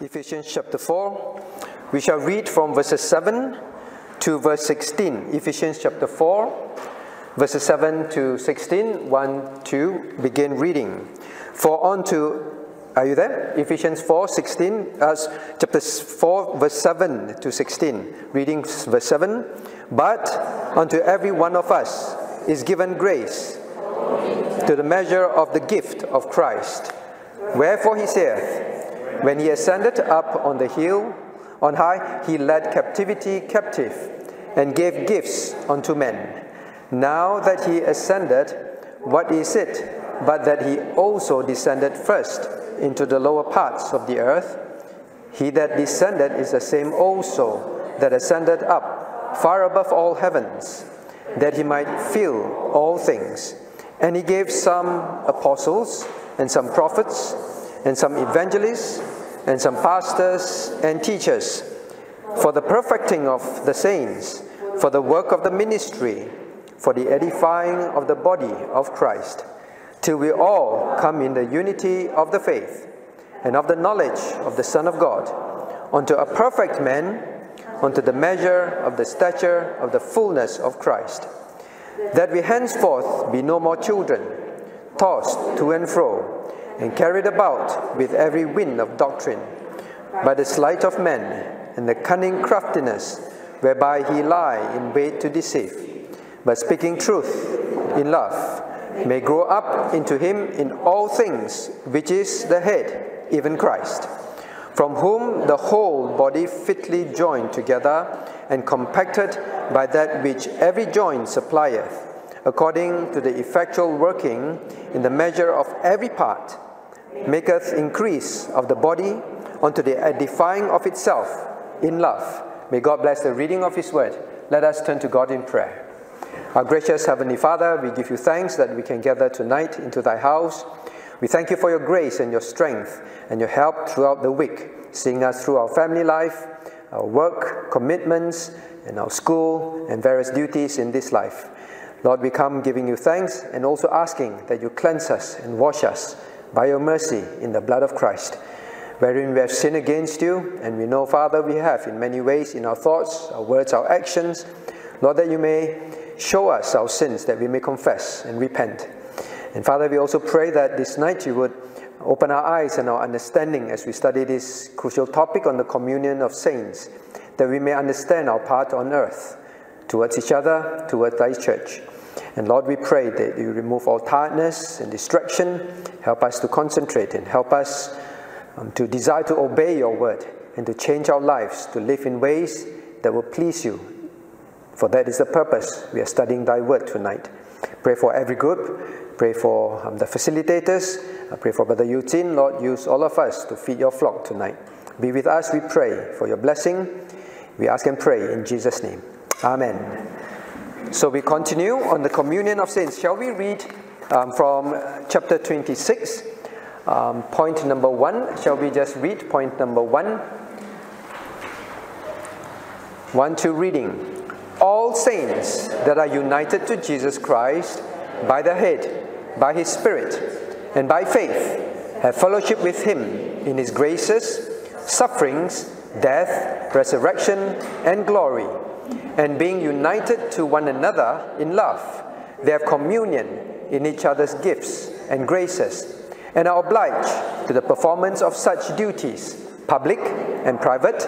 Ephesians chapter 4. We shall read from verses 7 to verse 16. Ephesians chapter 4, verses 7 to 16. 1 2, begin reading. For on to are you there? Ephesians 4, 16, uh, chapter 4, verse 7 to 16. Reading verse 7. But unto every one of us is given grace to the measure of the gift of Christ. Wherefore he saith, When he ascended up on the hill on high, he led captivity captive and gave gifts unto men. Now that he ascended, what is it but that he also descended first into the lower parts of the earth. He that descended is the same also that ascended up far above all heavens, that he might fill all things. And he gave some apostles, and some prophets, and some evangelists, and some pastors and teachers, for the perfecting of the saints, for the work of the ministry, for the edifying of the body of Christ till we all come in the unity of the faith and of the knowledge of the Son of God, unto a perfect man, unto the measure of the stature of the fullness of Christ, that we henceforth be no more children, tossed to and fro, and carried about with every wind of doctrine, by the sleight of men and the cunning craftiness whereby he lie in wait to deceive, but speaking truth in love may grow up into him in all things, which is the head, even Christ, from whom the whole body fitly joined together and compacted by that which every joint supplieth, according to the effectual working in the measure of every part, maketh increase of the body unto the edifying of itself in love. May God bless the reading of His word. Let us turn to God in prayer. Our gracious Heavenly Father, we give you thanks that we can gather tonight into thy house. We thank you for your grace and your strength and your help throughout the week, seeing us through our family life, our work, commitments, and our school and various duties in this life. Lord, we come giving you thanks and also asking that you cleanse us and wash us by your mercy in the blood of Christ, wherein we have sinned against you, and we know, Father, we have in many ways in our thoughts, our words, our actions. Lord, that you may show us our sins that we may confess and repent. And Father, we also pray that this night you would open our eyes and our understanding as we study this crucial topic on the communion of saints, that we may understand our part on earth towards each other, towards thy church. And Lord, we pray that you remove all tiredness and distraction, help us to concentrate and help us um, to desire to obey your word and to change our lives, to live in ways that will please you for that is the purpose. We are studying Thy Word tonight. Pray for every group. Pray for um, the facilitators. I pray for Brother Yutin. Lord, use all of us to feed your flock tonight. Be with us, we pray, for your blessing. We ask and pray in Jesus' name. Amen. So we continue on the communion of saints. Shall we read um, from chapter 26, um, point number one? Shall we just read point number one? One, two, reading all saints that are united to Jesus Christ by the head, by his Spirit, and by faith, have fellowship with him in his graces, sufferings, death, resurrection, and glory. And being united to one another in love, they have communion in each other's gifts and graces, and are obliged to the performance of such duties, public and private,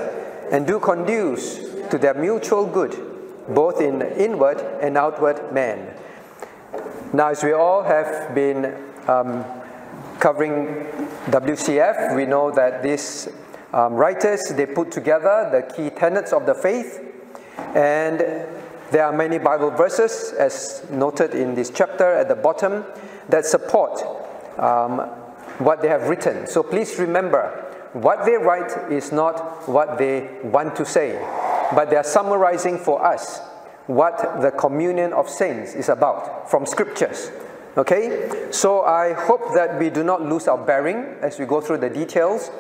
and do conduce to their mutual good both in inward and outward man. Now, as we all have been um, covering WCF, we know that these um, writers they put together the key tenets of the faith, and there are many Bible verses, as noted in this chapter at the bottom, that support um, what they have written. So please remember, what they write is not what they want to say but they are summarizing for us what the communion of saints is about from scriptures. Okay? So I hope that we do not lose our bearing as we go through the details.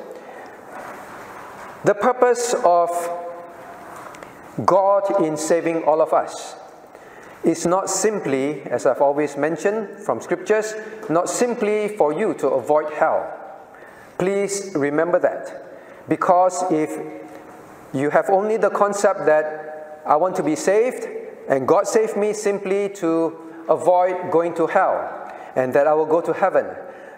The purpose of God in saving all of us is not simply, as I've always mentioned from scriptures, not simply for you to avoid hell. Please remember that. Because if you have only the concept that I want to be saved and God saved me simply to avoid going to hell and that I will go to heaven,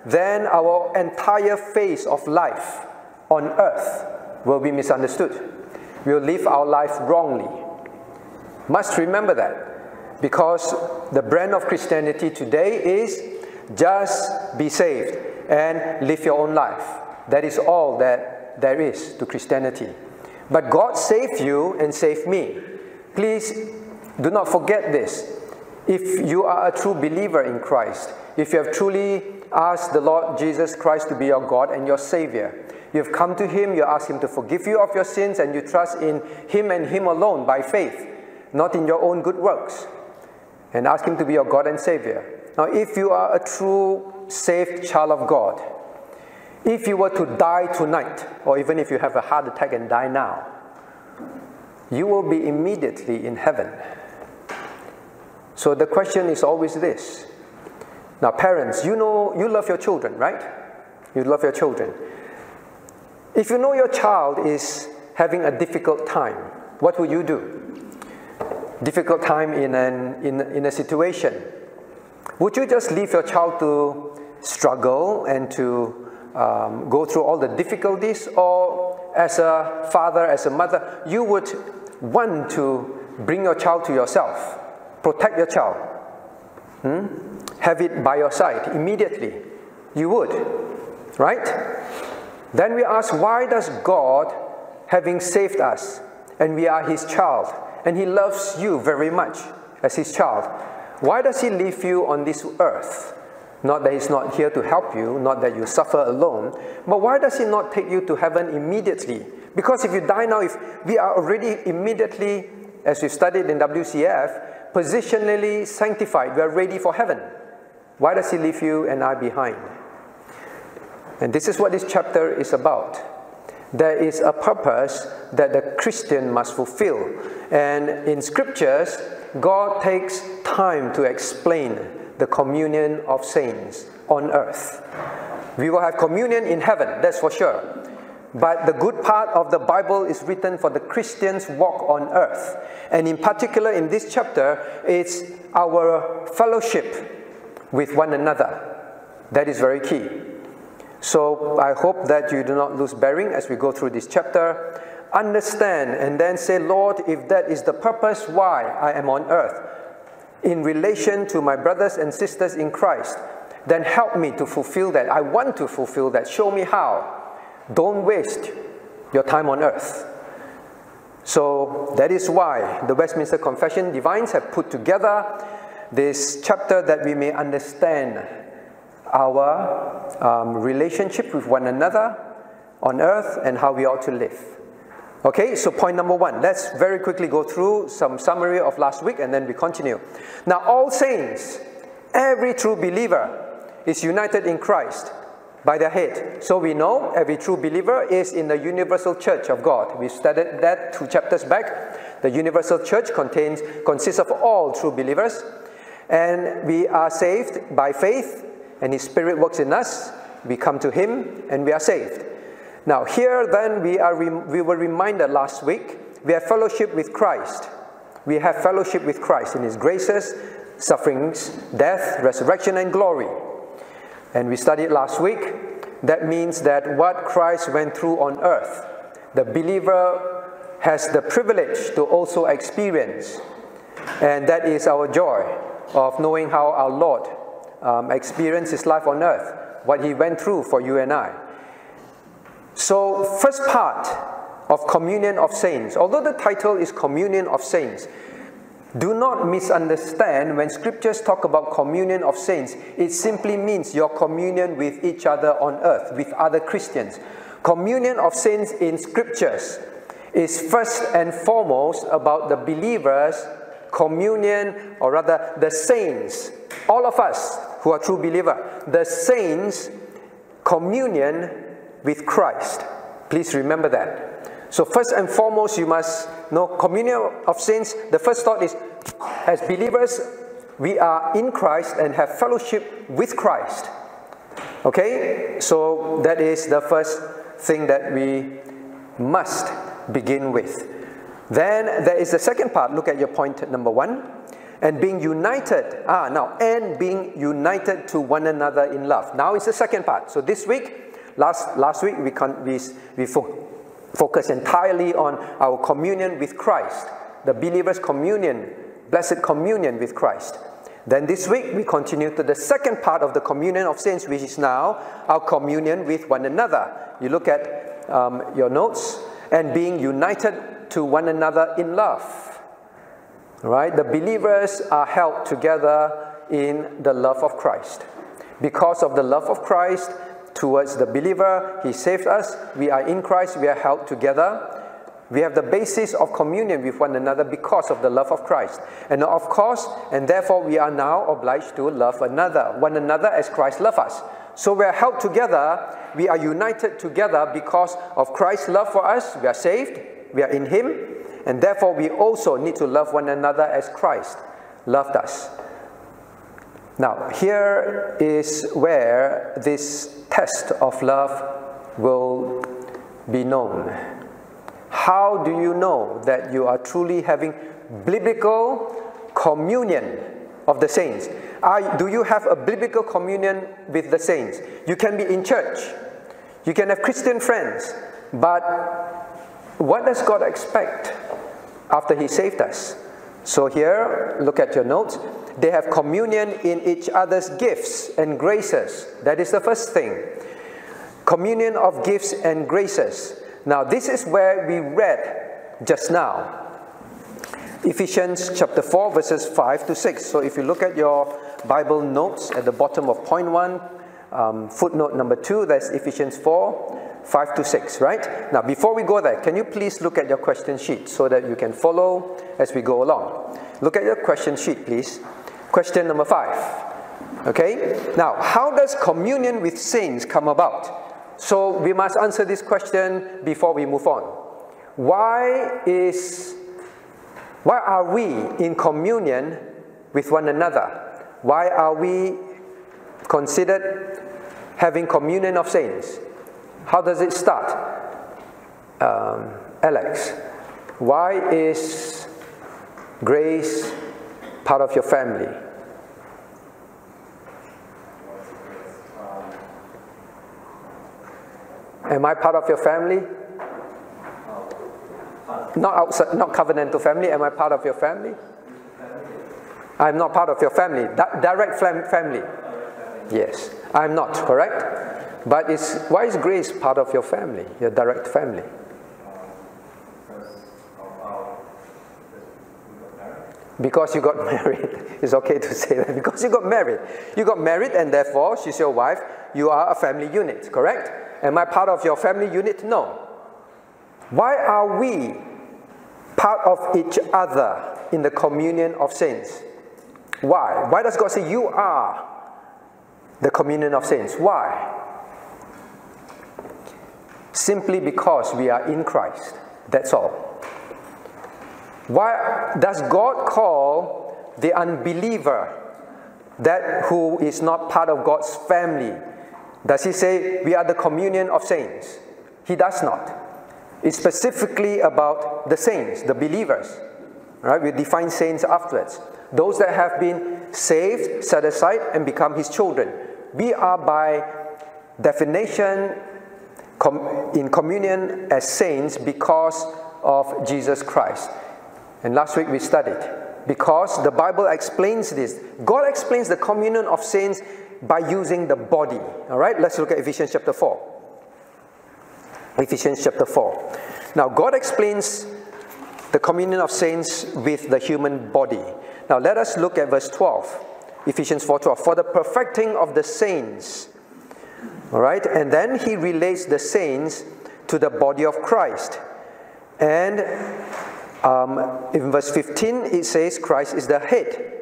then our entire phase of life on earth will be misunderstood. We'll live our life wrongly. Must remember that because the brand of Christianity today is just be saved and live your own life. That is all that there is to Christianity. But God saved you and saved me. Please do not forget this. If you are a true believer in Christ, if you have truly asked the Lord Jesus Christ to be your God and your Savior, you have come to Him, you ask Him to forgive you of your sins, and you trust in Him and Him alone by faith, not in your own good works, and ask Him to be your God and Savior. Now, if you are a true saved child of God, if you were to die tonight, or even if you have a heart attack and die now, you will be immediately in heaven. So the question is always this. Now, parents, you know you love your children, right? You love your children. If you know your child is having a difficult time, what would you do? Difficult time in, an, in, in a situation. Would you just leave your child to struggle and to um, go through all the difficulties? Or as a father, as a mother, you would want to bring your child to yourself, protect your child, hmm? have it by your side immediately. You would, right? Then we ask, why does God, having saved us, and we are His child, and He loves you very much as His child, why does He leave you on this earth? Not that He's not here to help you, not that you suffer alone, but why does He not take you to heaven immediately? Because if you die now, if we are already immediately, as we studied in WCF, positionally sanctified, we are ready for heaven. Why does He leave you and I behind? And this is what this chapter is about. There is a purpose that the Christian must fulfill. And in scriptures, God takes time to explain the communion of saints on earth. We will have communion in heaven, that's for sure. But the good part of the Bible is written for the Christian's walk on earth. And in particular, in this chapter, it's our fellowship with one another. That is very key. So I hope that you do not lose bearing as we go through this chapter. Understand and then say, Lord, if that is the purpose why I am on earth, in relation to my brothers and sisters in Christ, then help me to fulfill that. I want to fulfill that. Show me how. Don't waste your time on earth. So that is why the Westminster Confession Divines have put together this chapter that we may understand our um, relationship with one another on earth and how we ought to live. Okay, so point number one. Let's very quickly go through some summary of last week and then we continue. Now, all saints, every true believer is united in Christ by the head. So we know every true believer is in the universal church of God. We studied that two chapters back. The universal church contains consists of all true believers, and we are saved by faith, and His Spirit works in us. We come to Him, and we are saved. Now, here then, we, are we were reminded last week we have fellowship with Christ. We have fellowship with Christ in His graces, sufferings, death, resurrection, and glory. And we studied last week. That means that what Christ went through on earth, the believer has the privilege to also experience. And that is our joy of knowing how our Lord um, experienced his life on earth, what he went through for you and I. So, first part of Communion of Saints, although the title is Communion of Saints, do not misunderstand when scriptures talk about communion of saints, it simply means your communion with each other on earth, with other Christians. Communion of saints in scriptures is first and foremost about the believers' communion, or rather, the saints, all of us who are true believer, the saints' communion with Christ. Please remember that. So, first and foremost, you must know communion of saints. The first thought is as believers, we are in Christ and have fellowship with Christ. Okay? So, that is the first thing that we must begin with. Then there is the second part. Look at your point number one. And being united. Ah, now, and being united to one another in love. Now it's the second part. So this week, last, last week, we, con- we, we fo- focus entirely on our communion with Christ, the believer's communion, blessed communion with Christ. Then this week, we continue to the second part of the communion of saints, which is now our communion with one another. You look at um, your notes, and being united to one another in love. Right? The believers are held together in the love of Christ. Because of the love of Christ towards the believer, He saved us. We are in Christ, we are held together. We have the basis of communion with one another because of the love of Christ. And of course, and therefore we are now obliged to love another, one another as Christ loved us. So we are held together, we are united together because of Christ's love for us. We are saved, we are in Him, and therefore we also need to love one another as Christ loved us. Now, here is where this test of love will be known. How do you know that you are truly having biblical communion of the saints? Are, do you have a biblical communion with the saints? You can be in church, you can have Christian friends, but what does God expect after He saved us? So, here, look at your notes. They have communion in each other's gifts and graces. That is the first thing. Communion of gifts and graces. Now, this is where we read just now. Ephesians chapter 4, verses 5 to 6. So, if you look at your Bible notes at the bottom of point 1, um, footnote number 2, that's Ephesians 4, 5 to 6, right? Now, before we go there, can you please look at your question sheet so that you can follow as we go along? Look at your question sheet, please. Question number 5. Okay? Now, how does communion with saints come about? So, we must answer this question before we move on. Why is why are we in communion with one another? Why are we considered having communion of saints? How does it start? Um, Alex, why is grace part of your family? Am I part of your family? Not outside, not covenantal family. Am I part of your family? I'm not part of your family. Di- direct family. Yes, I'm not. Correct. But is, why is Grace part of your family, your direct family? Because you got married. It's okay to say that. Because you got married. You got married, and therefore she's your wife. You are a family unit, correct? Am I part of your family unit? No. Why are we part of each other in the communion of saints? Why? Why does God say you are the communion of saints? Why? Simply because we are in Christ. That's all. Why does God call the unbeliever that who is not part of God's family? Does he say we are the communion of saints? He does not. It's specifically about the saints, the believers. Right? We define saints afterwards. Those that have been saved, set aside, and become his children. We are by definition com- in communion as saints because of Jesus Christ. And last week we studied because the Bible explains this. God explains the communion of saints by using the body. All right, let's look at Ephesians chapter 4. Ephesians chapter 4. Now, God explains the communion of saints with the human body. Now, let us look at verse 12. Ephesians 4:12 For the perfecting of the saints all right, and then he relates the saints to the body of Christ. And um, in verse 15, it says Christ is the head.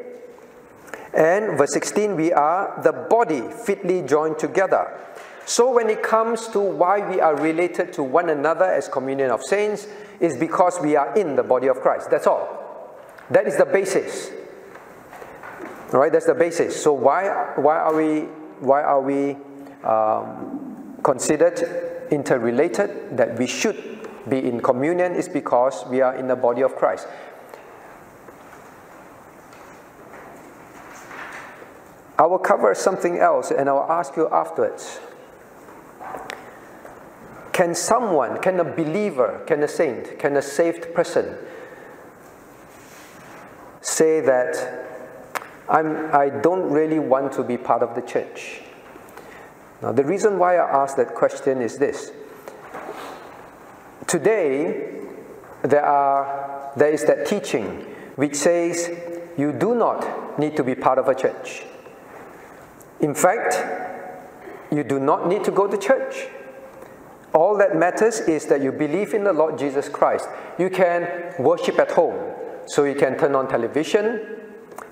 And verse 16, we are the body fitly joined together. So when it comes to why we are related to one another as communion of saints, is because we are in the body of Christ. That's all. That is the basis. All right, that's the basis. So why why are we why are we um, considered interrelated, that we should be in communion is because we are in the body of Christ. I will cover something else and I will ask you afterwards. Can someone, can a believer, can a saint, can a saved person say that I'm, I don't really want to be part of the church? Now, the reason why I ask that question is this. Today, there, are, there is that teaching which says you do not need to be part of a church. In fact, you do not need to go to church. All that matters is that you believe in the Lord Jesus Christ. You can worship at home. So you can turn on television,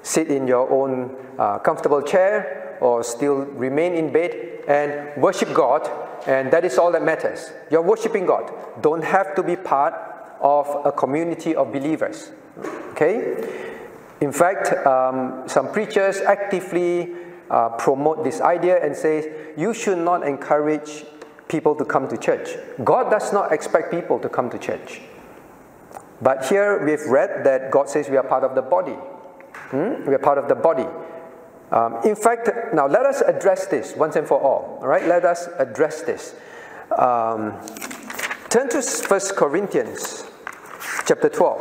sit in your own uh, comfortable chair, or still remain in bed and worship God, and that is all that matters. You're worshiping God. Don't have to be part of a community of believers. Okay? In fact, um, some preachers actively uh, promote this idea and say you should not encourage people to come to church. God does not expect people to come to church. But here we've read that God says we are part of the body. Hmm? We are part of the body. Um, in fact, now let us address this once and for all. All right, let us address this. Um, turn to 1 Corinthians chapter 12.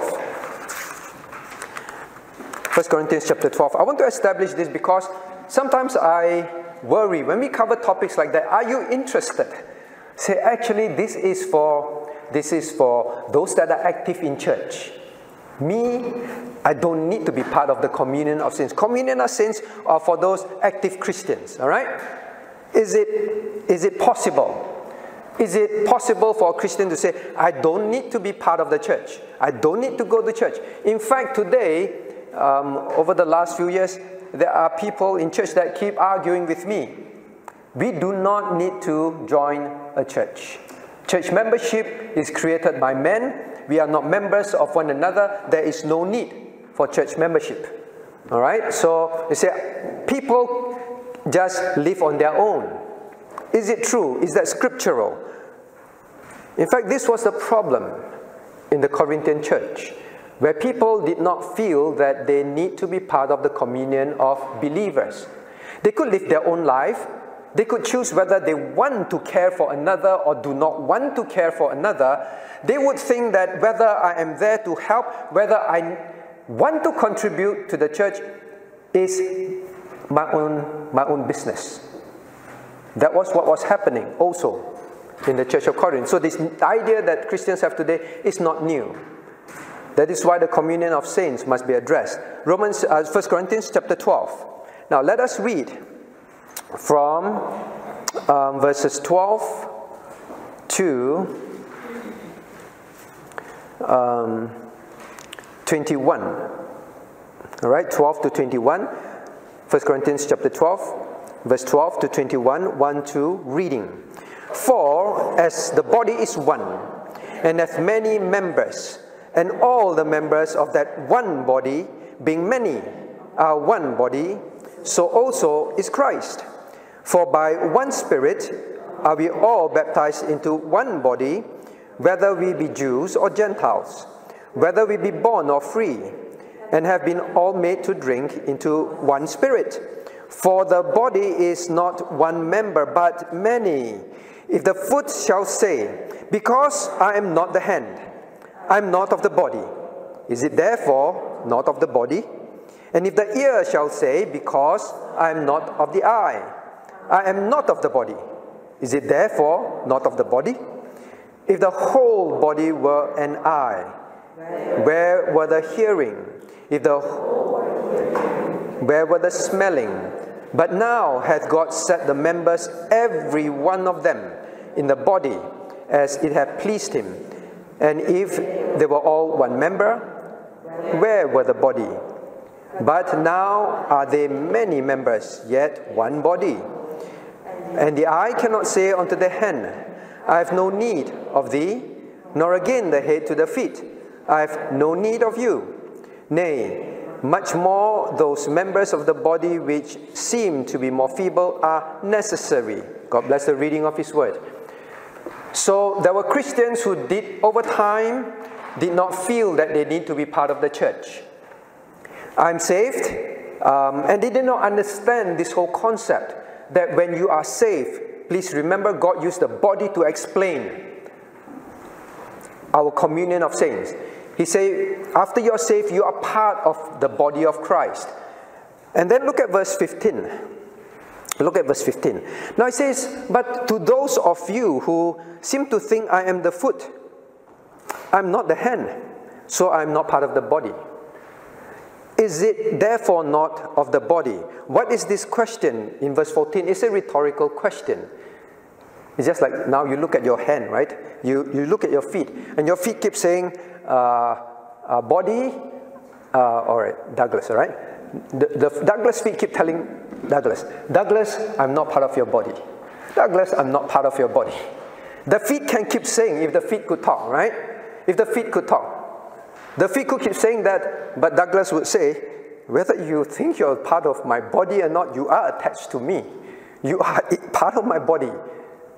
1 Corinthians chapter 12. I want to establish this because sometimes I worry when we cover topics like that. Are you interested? Say, actually, this is for this is for those that are active in church. Me, I don't need to be part of the communion of saints. Communion of saints are for those active Christians, all right? Is it, is it possible? Is it possible for a Christian to say, I don't need to be part of the church? I don't need to go to church. In fact, today, um, over the last few years, there are people in church that keep arguing with me. We do not need to join a church. Church membership is created by men. We are not members of one another. There is no need for church membership. All right? So you say people just live on their own. Is it true? Is that scriptural? In fact, this was the problem in the Corinthian church, where people did not feel that they need to be part of the communion of believers. They could live their own life, they could choose whether they want to care for another or do not want to care for another. They would think that whether I am there to help, whether I want to contribute to the church is my own, my own business. That was what was happening also in the church of Corinth. So, this idea that Christians have today is not new. That is why the communion of saints must be addressed. Romans, uh, 1 Corinthians chapter 12. Now, let us read from um, verses 12 to um, 21. All right, 12 to 21. 1 Corinthians chapter 12, verse 12 to 21, 1 2, reading. For as the body is one, and hath many members, and all the members of that one body, being many, are one body, so also is Christ. For by one Spirit are we all baptized into one body, whether we be Jews or Gentiles, whether we be born or free, and have been all made to drink into one Spirit. For the body is not one member, but many. If the foot shall say, Because I am not the hand, I am not of the body, is it therefore not of the body? And if the ear shall say, Because I am not of the eye, I am not of the body. Is it therefore not of the body? If the whole body were an eye, where were the hearing? If the where were the smelling? But now hath God set the members, every one of them, in the body, as it hath pleased him. And if they were all one member, where were the body? But now are they many members, yet one body. And the eye cannot say unto the hand, I have no need of thee, nor again the head to the feet, I have no need of you. Nay, much more those members of the body which seem to be more feeble are necessary. God bless the reading of His word. So there were Christians who did, over time, did not feel that they need to be part of the church. I'm saved, um, and they did not understand this whole concept that when you are saved, please remember God used the body to explain our communion of saints. He said, after you're saved, you are part of the body of Christ. And then look at verse 15. Look at verse 15. Now it says, But to those of you who seem to think I am the foot, I'm not the hand, so I'm not part of the body. Is it therefore not of the body? What is this question in verse 14? It's a rhetorical question. It's just like now you look at your hand, right? You, you look at your feet, and your feet keep saying, uh, uh, body, uh, all right, Douglas, all right? The, the Douglas feet keep telling Douglas, Douglas, I'm not part of your body. Douglas, I'm not part of your body. The feet can keep saying, if the feet could talk, right? If the feet could talk. The feet could keep saying that, but Douglas would say, whether you think you're part of my body or not, you are attached to me. You are part of my body,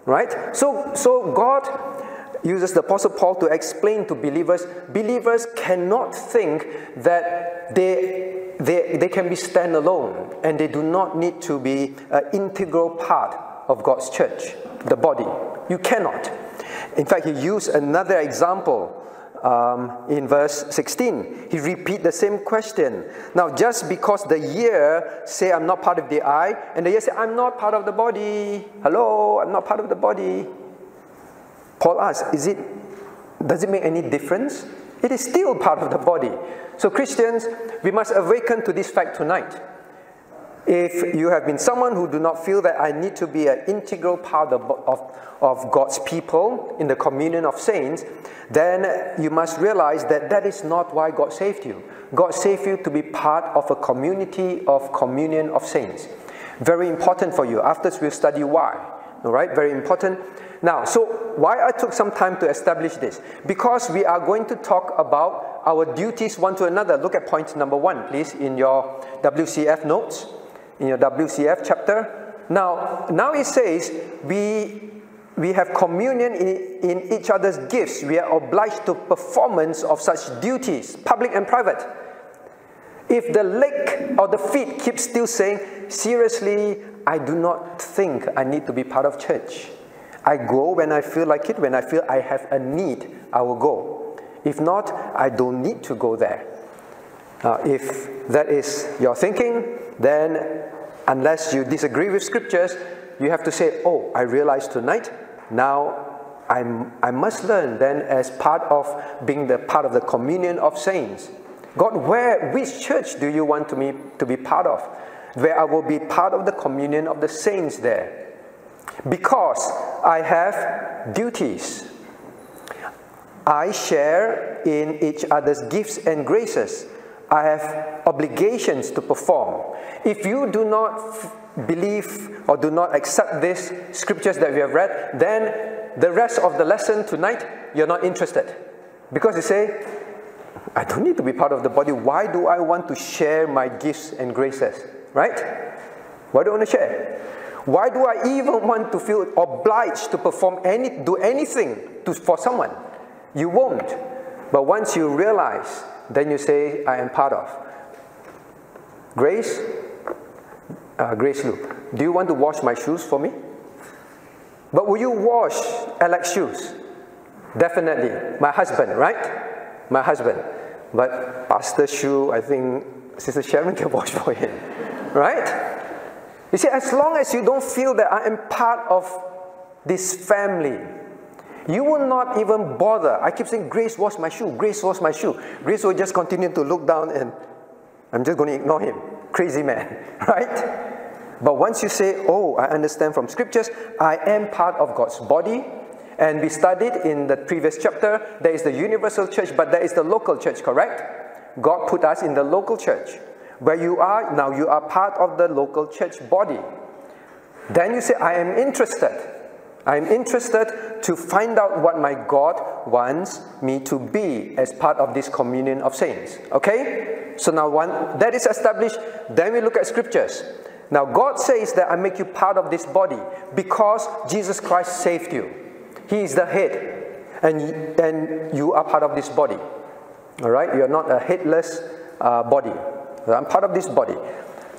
right? So, so God uses the Apostle Paul to explain to believers believers cannot think that they, they, they can be standalone and they do not need to be an integral part of God's church, the body. You cannot. In fact, he used another example um, in verse 16. He repeat the same question. Now, just because the ear say I'm not part of the eye, and the ear say I'm not part of the body. Hello, I'm not part of the body. Paul asks, is it, does it make any difference? It is still part of the body. So, Christians, we must awaken to this fact tonight. If you have been someone who do not feel that I need to be an integral part of, of, of God's people in the communion of saints, then you must realize that that is not why God saved you. God saved you to be part of a community of communion of saints. Very important for you. After we'll study why. All right, very important. Now, so why I took some time to establish this? Because we are going to talk about our duties one to another. Look at point number one, please, in your WCF notes, in your WCF chapter. Now, now it says we we have communion in, in each other's gifts. We are obliged to performance of such duties, public and private. If the leg or the feet keep still saying, seriously, I do not think I need to be part of church. I go when I feel like it, when I feel I have a need, I will go. If not, I don't need to go there. Uh, if that is your thinking, then unless you disagree with scriptures, you have to say, Oh, I realize tonight, now I'm, I must learn then as part of being the part of the communion of saints. God, where, which church do you want to me to be part of? Where I will be part of the communion of the saints there because I have duties. I share in each other's gifts and graces. I have obligations to perform. If you do not believe or do not accept these scriptures that we have read, then the rest of the lesson tonight, you're not interested. Because you say, I don't need to be part of the body. Why do I want to share my gifts and graces? Right? Why do I want to share? Why do I even want to feel obliged to perform any, do anything to, for someone? You won't. But once you realize, then you say, I am part of. Grace, uh, Grace Lou, do you want to wash my shoes for me? But will you wash Alex's shoes? Definitely. My husband, right? My husband. But Pastor Shu, I think Sister Sharon can wash for him. Right? You see, as long as you don't feel that I am part of this family, you will not even bother. I keep saying, Grace, wash my shoe. Grace, wash my shoe. Grace will just continue to look down and I'm just going to ignore him. Crazy man, right? But once you say, Oh, I understand from scriptures, I am part of God's body. And we studied in the previous chapter, there is the universal church, but there is the local church, correct? God put us in the local church. Where you are, now you are part of the local church body. Then you say, I am interested. I am interested to find out what my God wants me to be as part of this communion of saints. Okay? So now that is established, then we look at scriptures. Now God says that I make you part of this body because Jesus Christ saved you. He is the head, and, and you are part of this body. All right? You are not a headless uh, body. I'm part of this body.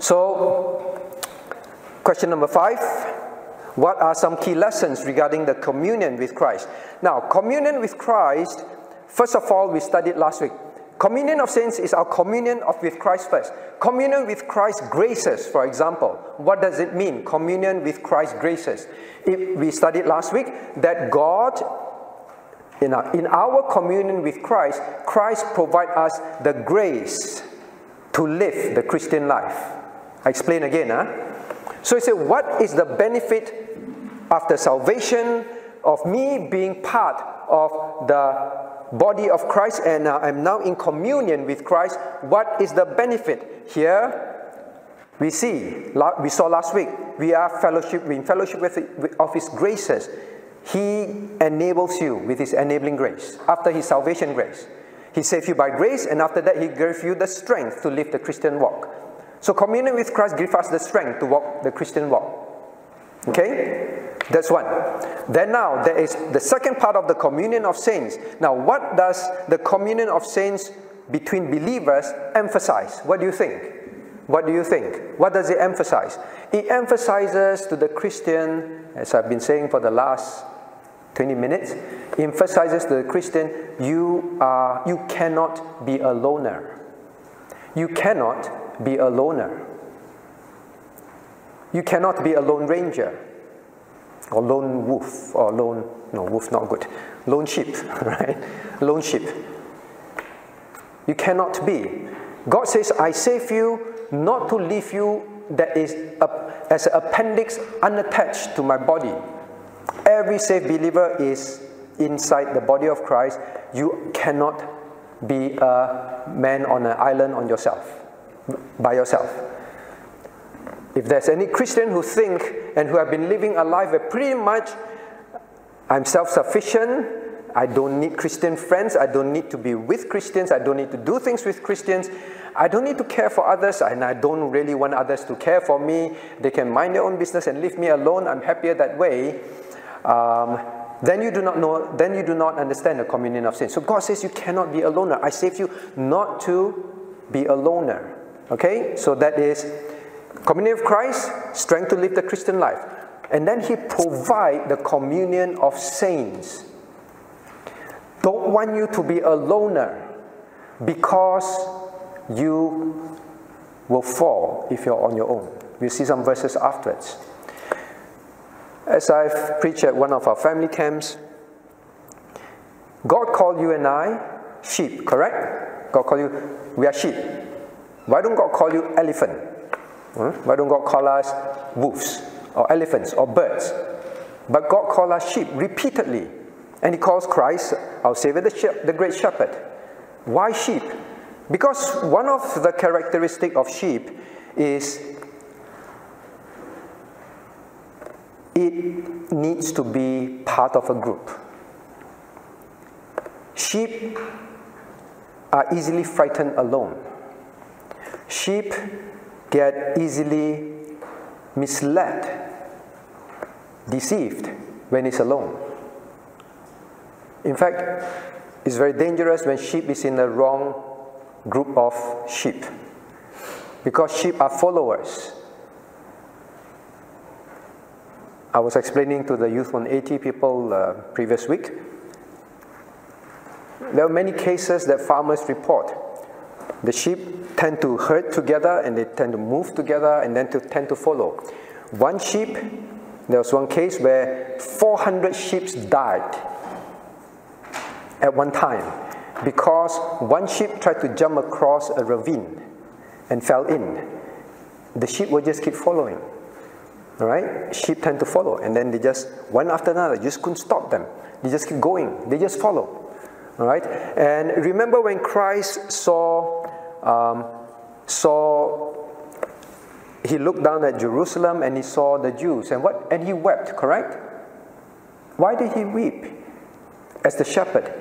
So, question number five what are some key lessons regarding the communion with Christ? Now, communion with Christ, first of all, we studied last week. Communion of saints is our communion of with Christ first. Communion with Christ graces, for example. What does it mean? Communion with Christ graces. If we studied last week that God, in our, in our communion with Christ, Christ provide us the grace to live the Christian life. I explain again. Huh? So he said, what is the benefit after salvation of me being part of the body of Christ and uh, I'm now in communion with Christ, what is the benefit? Here we see, we saw last week, we are fellowship, in fellowship with, of His graces. He enables you with His enabling grace, after His salvation grace. He saved you by grace, and after that, He gave you the strength to live the Christian walk. So, communion with Christ gives us the strength to walk the Christian walk. Okay? That's one. Then now, there is the second part of the communion of saints. Now, what does the communion of saints between believers emphasize? What do you think? What do you think? What does it emphasize? It emphasizes to the Christian, as I've been saying for the last 20 minutes, emphasizes to the Christian, you, are, you cannot be a loner. You cannot be a loner. You cannot be a lone ranger or lone wolf or lone no wolf not good. Lone sheep right? Lone sheep. You cannot be. God says i save you not to leave you that is a, as an appendix unattached to my body. Every saved believer is inside the body of christ. You cannot be a man on an island on yourself by yourself if there's any Christian who think and who have been living a life where pretty much I'm self-sufficient, I don't need Christian friends, I don't need to be with Christians, I don't need to do things with Christians, I don't need to care for others, and I don't really want others to care for me. They can mind their own business and leave me alone. I'm happier that way. Um, then you do not know, then you do not understand the communion of sin. So God says you cannot be a loner. I save you not to be a loner. Okay? So that is Communion of Christ, strength to live the Christian life. And then he provide the communion of saints. Don't want you to be a loner because you will fall if you're on your own. We'll see some verses afterwards. As I've preached at one of our family camps, God called you and I sheep, correct? God called you, we are sheep. Why don't God call you elephant? Hmm? Why don't God call us wolves or elephants or birds? But God called us sheep repeatedly. And He calls Christ our Savior the, the great shepherd. Why sheep? Because one of the characteristic of sheep is it needs to be part of a group. Sheep are easily frightened alone. Sheep get easily misled, deceived when it's alone. In fact, it's very dangerous when sheep is in the wrong group of sheep because sheep are followers. I was explaining to the Youth 180 people uh, previous week. There are many cases that farmers report the sheep tend to herd together and they tend to move together and then to tend to follow. One sheep, there was one case where 400 sheep died at one time because one sheep tried to jump across a ravine and fell in. The sheep will just keep following. All right? Sheep tend to follow and then they just, one after another, you just couldn't stop them. They just keep going. They just follow. All right? And remember when Christ saw, um, saw, he looked down at Jerusalem and he saw the Jews and what? And he wept, correct? Why did he weep? As the shepherd,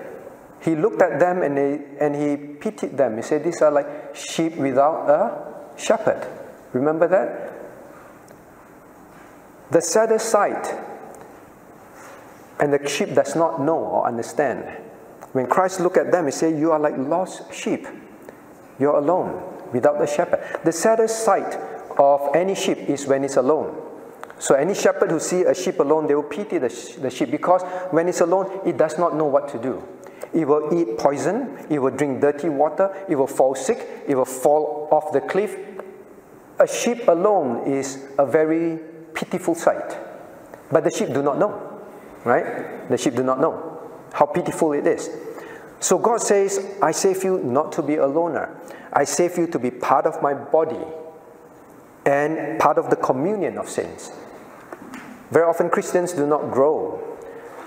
he looked at them and, they, and he pitied them. He said, These are like sheep without a shepherd. Remember that? The saddest sight And the sheep does not know or understand. When Christ looked at them, he said, You are like lost sheep. You're alone, without the shepherd. The saddest sight of any sheep is when it's alone. So any shepherd who see a sheep alone, they will pity the, sh- the sheep because when it's alone, it does not know what to do. It will eat poison, it will drink dirty water, it will fall sick, it will fall off the cliff. A sheep alone is a very pitiful sight. But the sheep do not know, right? The sheep do not know how pitiful it is. So God says, I save you not to be a loner. I save you to be part of my body and part of the communion of saints. Very often Christians do not grow.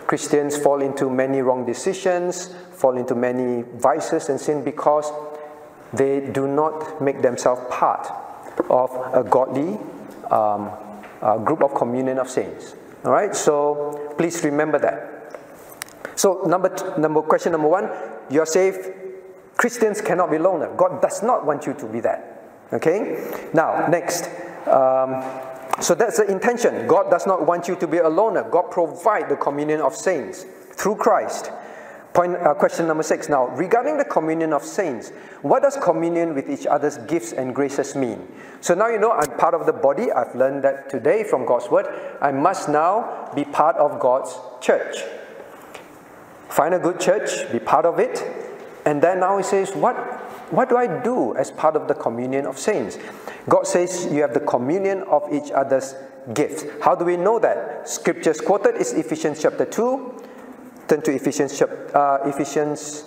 Christians fall into many wrong decisions, fall into many vices and sin because they do not make themselves part of a godly um, a group of communion of saints. All right, so please remember that. So number number question number one, you are safe. Christians cannot be loner. God does not want you to be that. Okay. Now next. Um, so that's the intention. God does not want you to be a loner. God provide the communion of saints through Christ. Point, uh, question number six now. Regarding the communion of saints, what does communion with each other's gifts and graces mean? So now you know I'm part of the body. I've learned that today from God's word. I must now be part of God's church. Find a good church, be part of it. And then now he says, what, what do I do as part of the communion of saints? God says you have the communion of each other's gifts. How do we know that? Scriptures quoted is Ephesians chapter 2. Turn to Ephesians, uh, Ephesians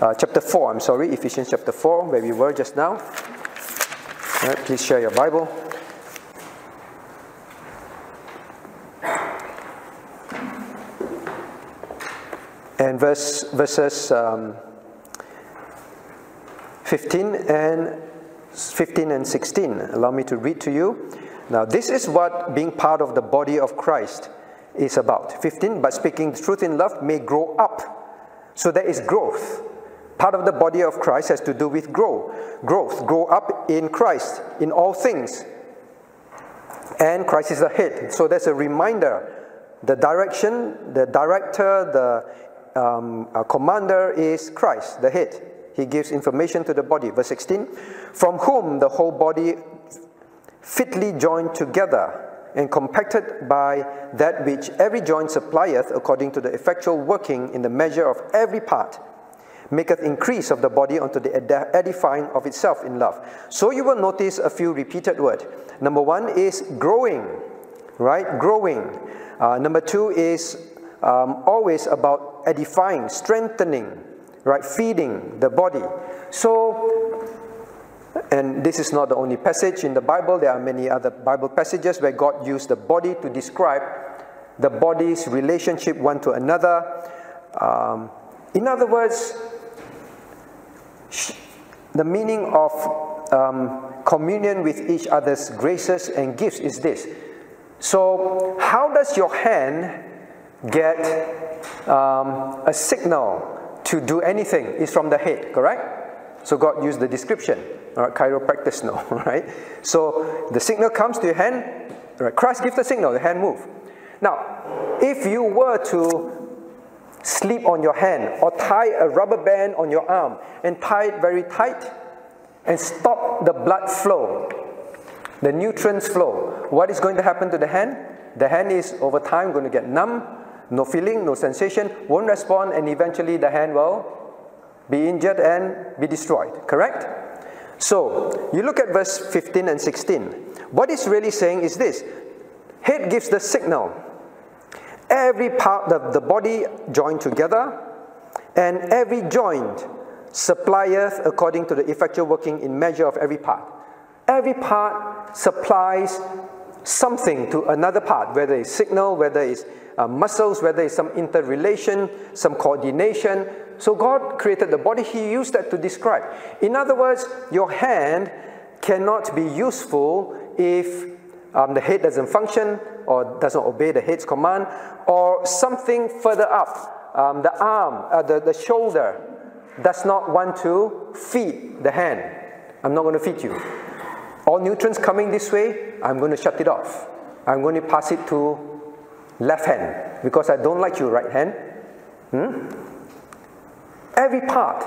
uh, chapter 4. I'm sorry, Ephesians chapter 4, where we were just now. Right, please share your Bible. And verse, verses um, 15 and 15 and 16. Allow me to read to you. Now, this is what being part of the body of Christ is about. 15, but speaking the truth in love may grow up. So there is growth. Part of the body of Christ has to do with grow. Growth. Grow up in Christ in all things. And Christ is the head. So there's a reminder. The direction, the director, the um, commander is Christ, the head. He gives information to the body. Verse 16 From whom the whole body fitly joined together and compacted by that which every joint supplieth according to the effectual working in the measure of every part, maketh increase of the body unto the edifying of itself in love. So you will notice a few repeated words. Number one is growing, right? Growing. Uh, number two is um, always about edifying, strengthening, right? Feeding the body. So, and this is not the only passage in the Bible, there are many other Bible passages where God used the body to describe the body's relationship one to another. Um, in other words, the meaning of um, communion with each other's graces and gifts is this. So, how does your hand get um, a signal to do anything? Is from the head, correct? So, God used the description. All right, chiropractors know, right? So, the signal comes to your hand. Right, Christ gives the signal, the hand move. Now, if you were to sleep on your hand or tie a rubber band on your arm and tie it very tight and stop the blood flow, the nutrients flow, what is going to happen to the hand? The hand is over time going to get numb, no feeling, no sensation, won't respond, and eventually the hand will be injured and be destroyed. Correct? So, you look at verse 15 and 16. What it's really saying is this head gives the signal. Every part of the body joined together, and every joint supplieth according to the effectual working in measure of every part. Every part supplies something to another part, whether it's signal, whether it's uh, muscles, whether it's some interrelation, some coordination. So God created the body, He used that to describe. In other words, your hand cannot be useful if um, the head doesn't function or doesn't obey the head's command, or something further up, um, the arm, uh, the, the shoulder, does not want to feed the hand. I'm not going to feed you. All nutrients coming this way, I'm going to shut it off. I'm going to pass it to left hand, because I don't like your right hand. Hmm? Every part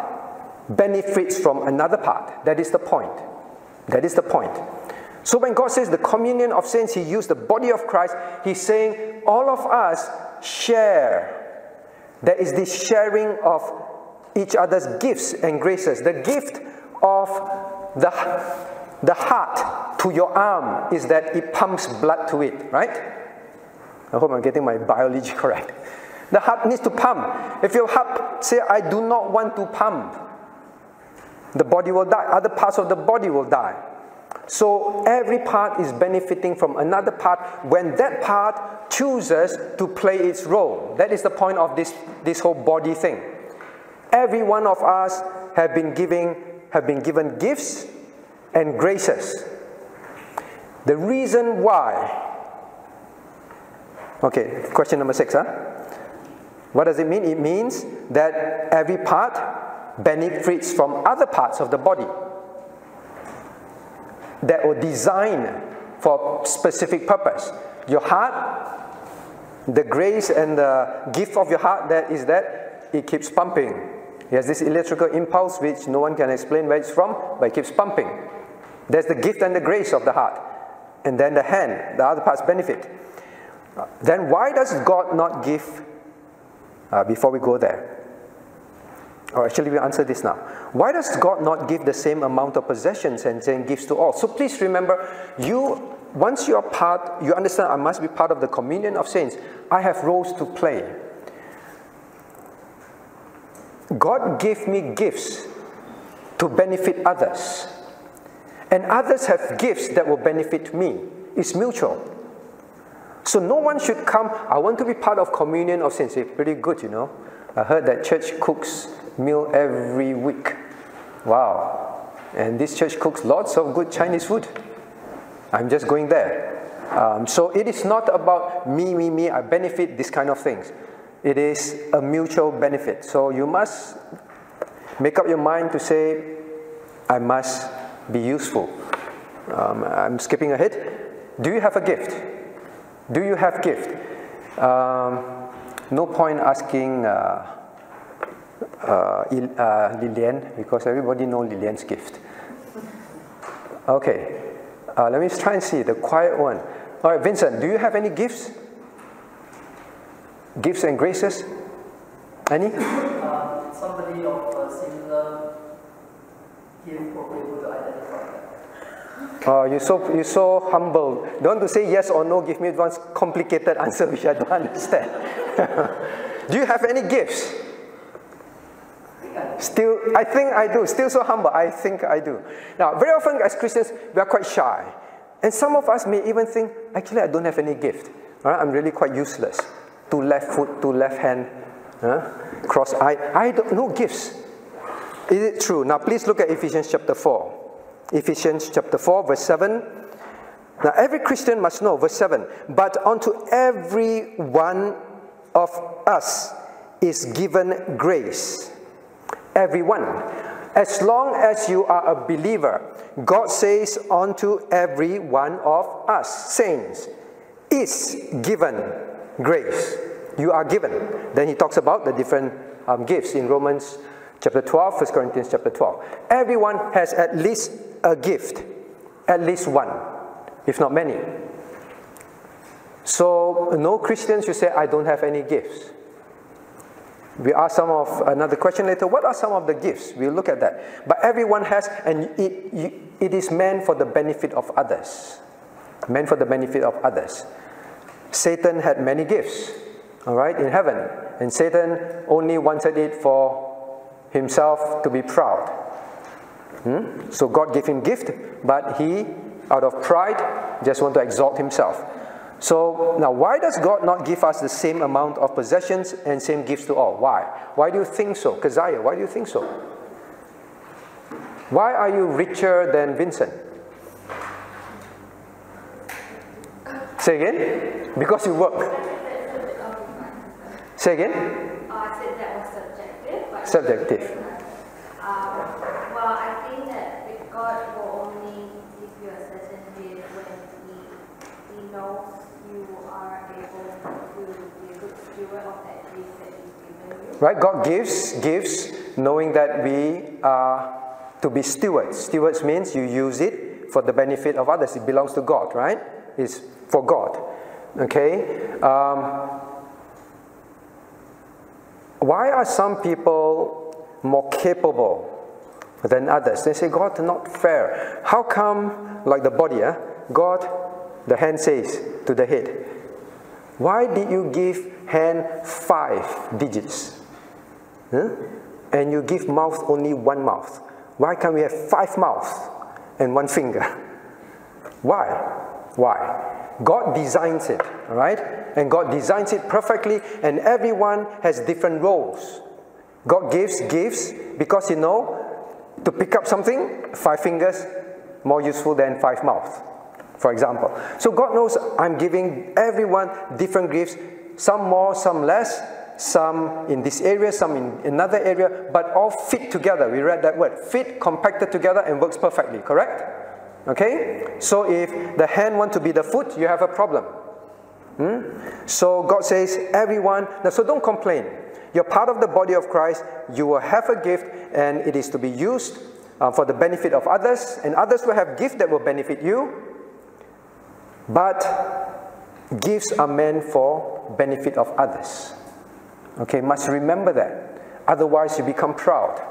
benefits from another part. That is the point. That is the point. So when God says the communion of saints, He used the body of Christ, He's saying all of us share. There is this sharing of each other's gifts and graces. The gift of the, the heart to your arm is that it pumps blood to it, right? I hope I'm getting my biology correct. The heart needs to pump. If your heart say, I do not want to pump, the body will die. Other parts of the body will die. So every part is benefiting from another part when that part chooses to play its role. That is the point of this, this whole body thing. Every one of us have been giving have been given gifts and graces. The reason why. Okay, question number six, huh? What does it mean? It means that every part benefits from other parts of the body that were designed for specific purpose. Your heart, the grace and the gift of your heart that is that it keeps pumping. It has this electrical impulse which no one can explain where it's from, but it keeps pumping. There's the gift and the grace of the heart. And then the hand, the other parts benefit. Then why does God not give, uh, before we go there, or actually, we answer this now. Why does God not give the same amount of possessions and then gives to all? So please remember, you once you are part, you understand I must be part of the communion of saints. I have roles to play. God gave me gifts to benefit others. And others have gifts that will benefit me. It's mutual. So no one should come, I want to be part of communion of saints. It's pretty good, you know. I heard that church cooks meal every week. Wow. And this church cooks lots of good Chinese food. I'm just going there. Um, so it is not about me, me, me, I benefit, this kind of things. It is a mutual benefit. So you must make up your mind to say, I must be useful. Um, I'm skipping ahead. Do you have a gift? Do you have gift? Um, no point asking uh, uh, uh, Lilian because everybody know Lilian's gift. Okay, uh, let me try and see the quiet one. All right, Vincent, do you have any gifts? Gifts and graces? Any? Uh, somebody of a similar gift will be able to identify that. Uh, oh, you're so, you're so humble. Don't to say yes or no, give me one complicated answer which I don't understand. do you have any gifts? Still, I think I do. Still so humble. I think I do. Now, very often as Christians, we are quite shy. And some of us may even think, actually, I don't have any gift. Right? I'm really quite useless. Two left foot, two left hand, huh? cross eye. I don't no gifts. Is it true? Now, please look at Ephesians chapter 4. Ephesians chapter 4, verse 7. Now, every Christian must know, verse 7, but unto every one of us is given grace everyone. As long as you are a believer, God says unto every one of us, saints, is given grace. You are given. Then he talks about the different um, gifts in Romans chapter 12, 1 Corinthians chapter 12. Everyone has at least a gift, at least one, if not many. So, no Christians should say, I don't have any gifts. We ask some of another question later. What are some of the gifts? We'll look at that. But everyone has, and it, it is meant for the benefit of others. Meant for the benefit of others. Satan had many gifts, all right, in heaven. And Satan only wanted it for himself to be proud. Hmm? So God gave him gift, but he, out of pride, just want to exalt himself. So now, why does God not give us the same amount of possessions and same gifts to all? Why? Why do you think so? Keziah, why do you think so? Why are you richer than Vincent? Say again? Because you work. Say again? Uh, I said that was subjective. Um, well, I think that God will only give you a certain gift when He, he knows you are able to be a good steward of that gift that He's given you. Right? God gives, gives, knowing that we are to be stewards. Stewards means you use it for the benefit of others. It belongs to God, right? It's for God. Okay? Um, why are some people more capable than others? They say, God, not fair. How come, like the body, eh? God, the hand says to the head, why did you give hand five digits? Huh? And you give mouth only one mouth. Why can't we have five mouths and one finger? Why? Why? God designs it, right? And God designs it perfectly, and everyone has different roles. God gives, gifts because you know, to pick up something, five fingers more useful than five mouths, for example. So God knows I'm giving everyone different gifts, some more, some less, some in this area, some in another area, but all fit together. We read that word fit, compacted together, and works perfectly, correct? Okay? So if the hand want to be the foot, you have a problem. Hmm? So God says, everyone, now, so don't complain. You're part of the body of Christ, you will have a gift, and it is to be used uh, for the benefit of others, and others will have gifts that will benefit you. But gifts are meant for benefit of others. Okay, must remember that. Otherwise, you become proud.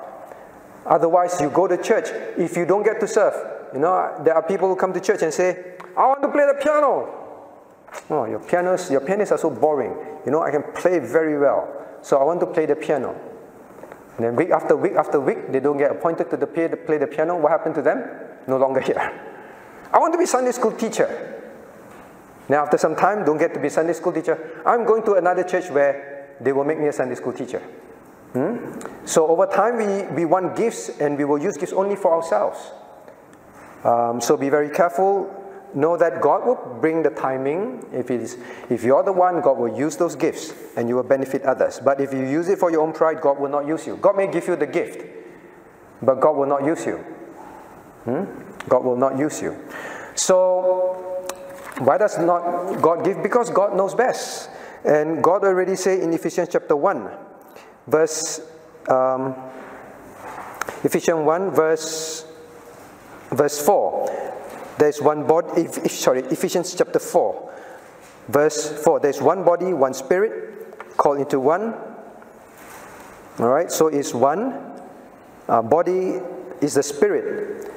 Otherwise, you go to church. If you don't get to serve, you know, there are people who come to church and say, I want to play the piano. Oh, your pianos, your pianists are so boring. You know, I can play very well. So I want to play the piano. And then week after week after week, they don't get appointed to the play, play the piano. What happened to them? No longer here. I want to be Sunday school teacher. Now after some time, don't get to be Sunday school teacher. I'm going to another church where they will make me a Sunday school teacher. Hmm? So over time, we, we want gifts and we will use gifts only for ourselves. Um, so be very careful. Know that God will bring the timing. If, it is, if you're the one, God will use those gifts and you will benefit others. But if you use it for your own pride, God will not use you. God may give you the gift, but God will not use you. Hmm? God will not use you. So, why does not God give? Because God knows best. And God already say in Ephesians chapter 1, verse, um, Ephesians 1, verse, verse 4. There's one body, sorry, Ephesians chapter 4, verse 4. There's one body, one spirit, called into one. All right, so is one. Uh, body is the spirit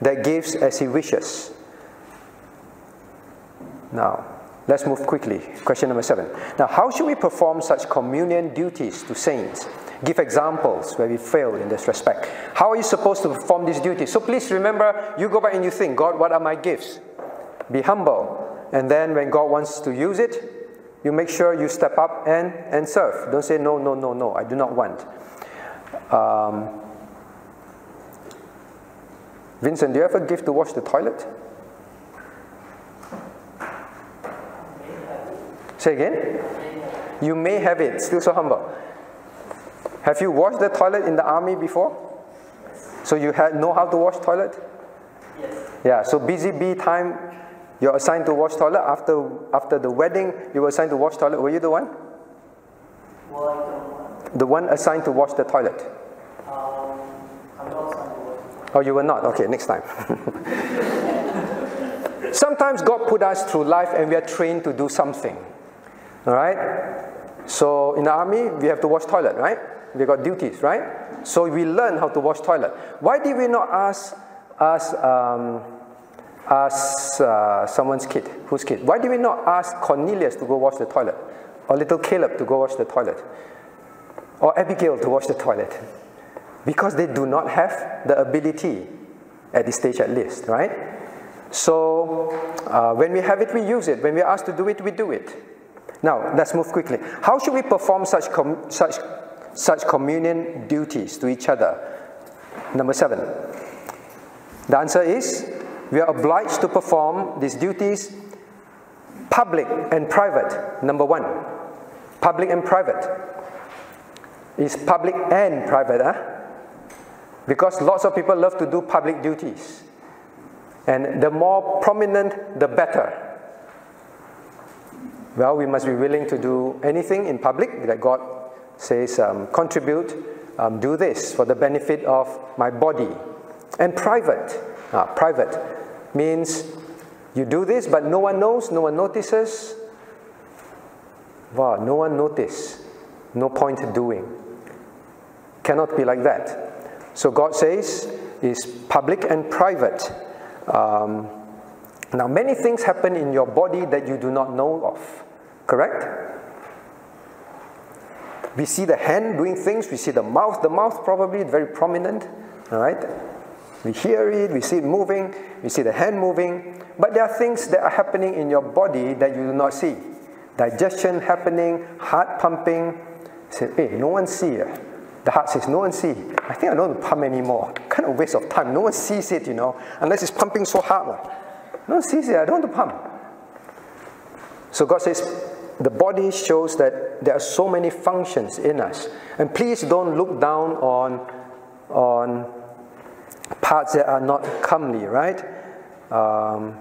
that gives as he wishes. Now, Let's move quickly. Question number seven. Now, how should we perform such communion duties to saints? Give examples where we fail in this respect. How are you supposed to perform these duties? So please remember, you go back and you think, God, what are my gifts? Be humble. And then when God wants to use it, you make sure you step up and, and serve. Don't say, no, no, no, no, I do not want. Um, Vincent, do you have a gift to wash the toilet? Say again? You may have it, still so humble. Have you washed the toilet in the army before? So you had, know how to wash toilet? Yes. Yeah, so busy bee time, you're assigned to wash toilet. After, after the wedding, you were assigned to wash toilet. Were you the one? Well, I don't want. The one assigned to wash the toilet. Um, I'm not assigned to work. Oh, you were not? Okay, next time. Sometimes God put us through life and we are trained to do something. All right? So in the army, we have to wash toilet, right? We got duties, right? So we learn how to wash toilet. Why did we not ask ask um, ask uh, someone's kid, whose kid? Why did we not ask Cornelius to go wash the toilet, or little Caleb to go wash the toilet, or Abigail to wash the toilet? Because they do not have the ability at this stage, at least, right? So uh, when we have it, we use it. When we are asked to do it, we do it. Now, let's move quickly. How should we perform such, com- such, such communion duties to each other? Number seven. The answer is we are obliged to perform these duties public and private. Number one, public and private. Is public and private, huh? Because lots of people love to do public duties. And the more prominent, the better. Well, we must be willing to do anything in public that God says, um, contribute, um, do this for the benefit of my body. And private, ah, private means you do this, but no one knows, no one notices. Wow, no one notice. No point doing. Cannot be like that. So God says is public and private. Um, now, many things happen in your body that you do not know of. Correct? We see the hand doing things, we see the mouth, the mouth probably very prominent, right? We hear it, we see it moving, we see the hand moving, but there are things that are happening in your body that you do not see. Digestion happening, heart pumping. Say, hey, no one see. it. The heart says, no one see. I think I don't pump anymore. Kind of waste of time. No one sees it, you know, unless it's pumping so hard. No one sees it. I don't want to pump. So God says, the body shows that there are so many functions in us. And please don't look down on, on parts that are not comely, right? Um,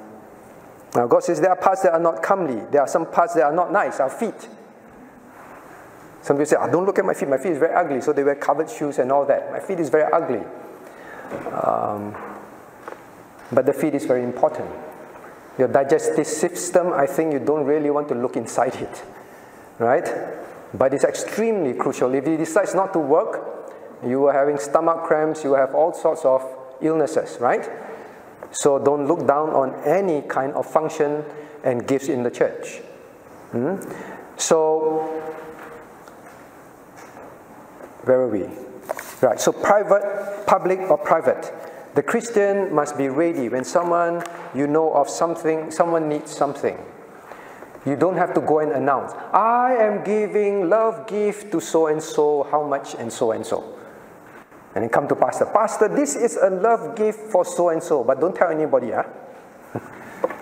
now, God says there are parts that are not comely. There are some parts that are not nice, our feet. Some people say, oh, don't look at my feet. My feet is very ugly. So they wear covered shoes and all that. My feet is very ugly. Um, but the feet is very important. Your digestive system, I think you don't really want to look inside it. Right? But it's extremely crucial. If it decides not to work, you are having stomach cramps, you have all sorts of illnesses, right? So don't look down on any kind of function and gifts in the church. Hmm? So, where are we? Right, so private, public, or private. The Christian must be ready when someone you know of something, someone needs something. You don't have to go and announce, I am giving love gift to so and so, how much, and so and so. And then come to pastor. Pastor, this is a love gift for so and so, but don't tell anybody, huh? Ah.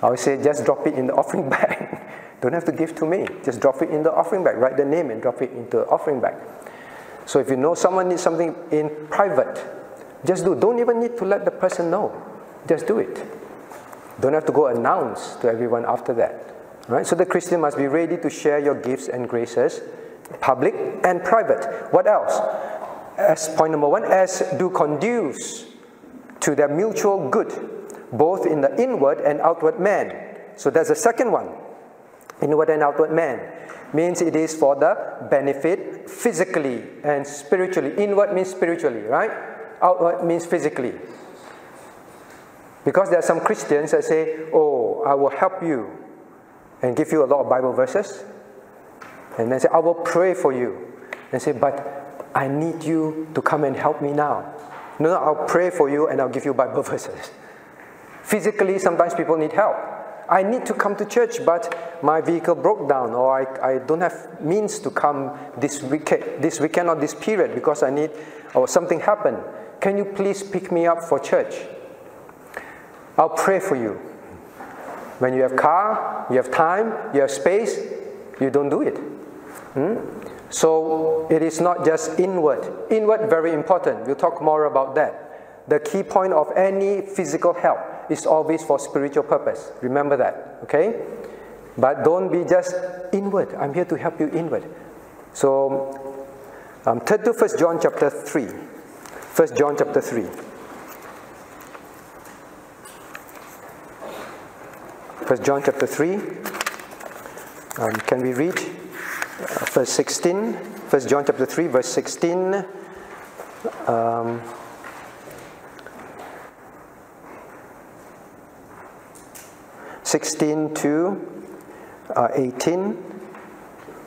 I would say just drop it in the offering bag. don't have to give to me. Just drop it in the offering bag. Write the name and drop it into the offering bag. So if you know someone needs something in private, just do. Don't even need to let the person know. Just do it. Don't have to go announce to everyone after that. Right? So the Christian must be ready to share your gifts and graces, public and private. What else? as point number one, as do conduce to their mutual good, both in the inward and outward man. So that's the second one. Inward and outward man means it is for the benefit physically and spiritually. Inward means spiritually, right? Outward means physically. Because there are some Christians that say, Oh, I will help you and give you a lot of Bible verses. And then say, I will pray for you. And say, But I need you to come and help me now. No, no, I'll pray for you and I'll give you Bible verses. Physically, sometimes people need help. I need to come to church, but my vehicle broke down, or I, I don't have means to come this weekend, this weekend or this period because I need, or something happened. Can you please pick me up for church? I'll pray for you. When you have car, you have time, you have space, you don't do it. Hmm? So it is not just inward. Inward, very important. We'll talk more about that. The key point of any physical help is always for spiritual purpose. Remember that, okay? But don't be just inward. I'm here to help you inward. So um, turn to First John chapter 3. 1 John chapter 3. 1 John chapter 3. Um, can we read verse 16, 1 John chapter 3, verse 16. Um, Sixteen to uh, eighteen,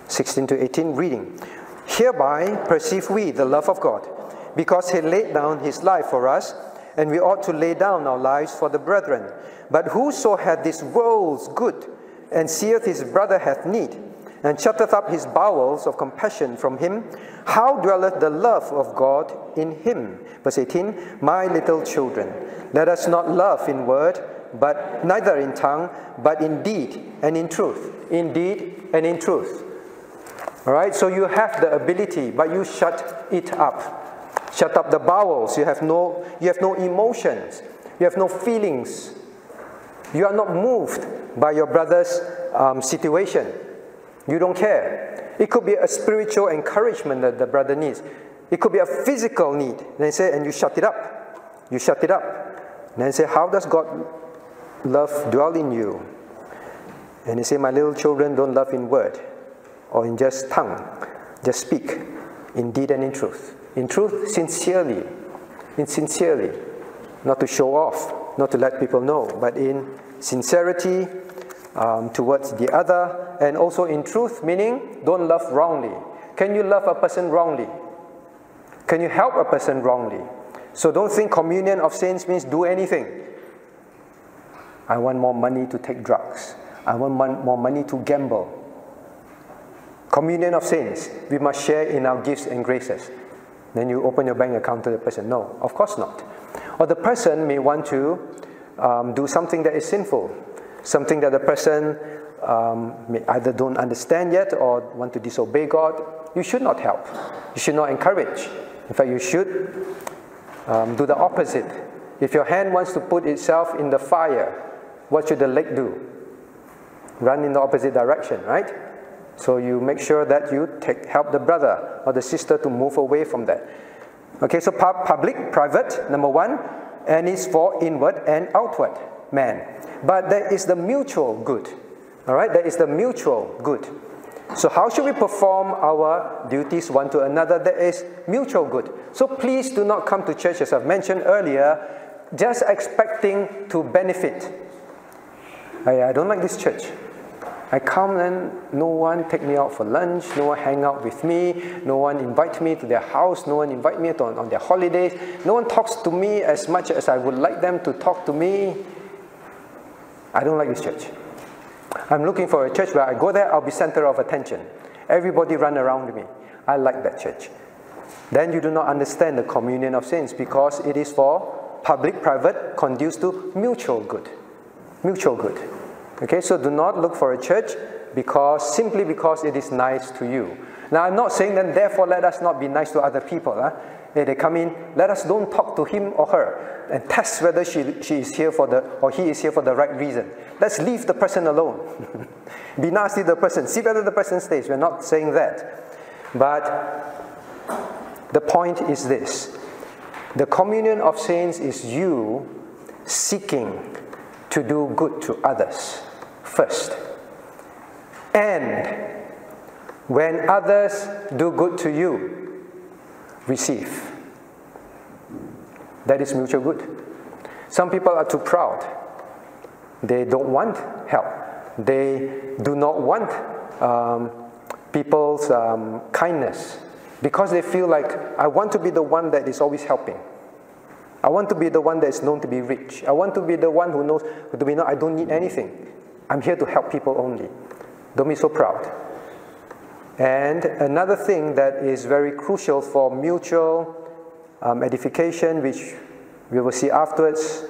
16 to 18, reading. Hereby perceive we the love of God, because he laid down his life for us, and we ought to lay down our lives for the brethren. But whoso hath this world's good, and seeth his brother hath need, and shutteth up his bowels of compassion from him, how dwelleth the love of God in him? Verse 18 My little children, let us not love in word, but neither in tongue, but in deed and in truth. In deed and in truth. All right, so you have the ability, but you shut it up. Shut up the bowels. You have no, you have no emotions. You have no feelings. You are not moved by your brother's um, situation. You don't care. It could be a spiritual encouragement that the brother needs. It could be a physical need. Then say, and you shut it up. You shut it up. Then say, how does God love dwell in you? And he say, my little children don't love in word or in just tongue. Just speak in deed and in truth. In truth, sincerely. In sincerely. Not to show off, not to let people know, but in sincerity um, towards the other, and also in truth, meaning don't love wrongly. Can you love a person wrongly? Can you help a person wrongly? So don't think communion of saints means do anything. I want more money to take drugs. I want more money to gamble. Communion of saints, we must share in our gifts and graces. Then you open your bank account to the person. No, of course not. Or the person may want to um, do something that is sinful, something that the person um, may either don't understand yet or want to disobey God. You should not help. You should not encourage. In fact, you should um, do the opposite. If your hand wants to put itself in the fire, what should the leg do? Run in the opposite direction, right? So you make sure that you take, help the brother or the sister to move away from that. Okay, so public, private, number one, and it's for inward and outward man. But there is the mutual good. All right, there is the mutual good. So, how should we perform our duties one to another? There is mutual good. So, please do not come to church, as I've mentioned earlier, just expecting to benefit. I, I don't like this church. I come and no one take me out for lunch, no one hang out with me, no one invite me to their house, no one invite me to, on, their holidays, no one talks to me as much as I would like them to talk to me. I don't like this church. I'm looking for a church where I go there, I'll be center of attention. Everybody run around me. I like that church. Then you do not understand the communion of saints because it is for public, private, conduce to mutual good. Mutual good. Okay, so do not look for a church because simply because it is nice to you. Now, I'm not saying then, therefore let us not be nice to other people. Huh? They come in, let us don't talk to him or her and test whether she, she is here for the or he is here for the right reason. Let's leave the person alone. be nasty to the person. See whether the person stays. We're not saying that. But the point is this the communion of saints is you seeking to do good to others first. And when others do good to you, receive. That is mutual good. Some people are too proud. They don't want help. They do not want um, people's um, kindness because they feel like, I want to be the one that is always helping. I want to be the one that is known to be rich. I want to be the one who knows to be known I don't need anything. I'm here to help people only. Don't be so proud. And another thing that is very crucial for mutual um, edification, which we will see afterwards,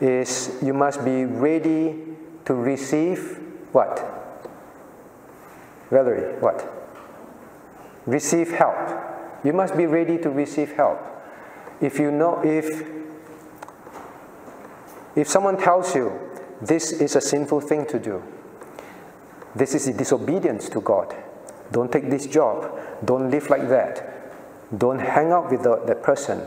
is you must be ready to receive what? Valerie, what? Receive help. You must be ready to receive help. If you know, if if someone tells you this is a sinful thing to do. This is a disobedience to God. Don't take this job. Don't live like that. Don't hang out with that person.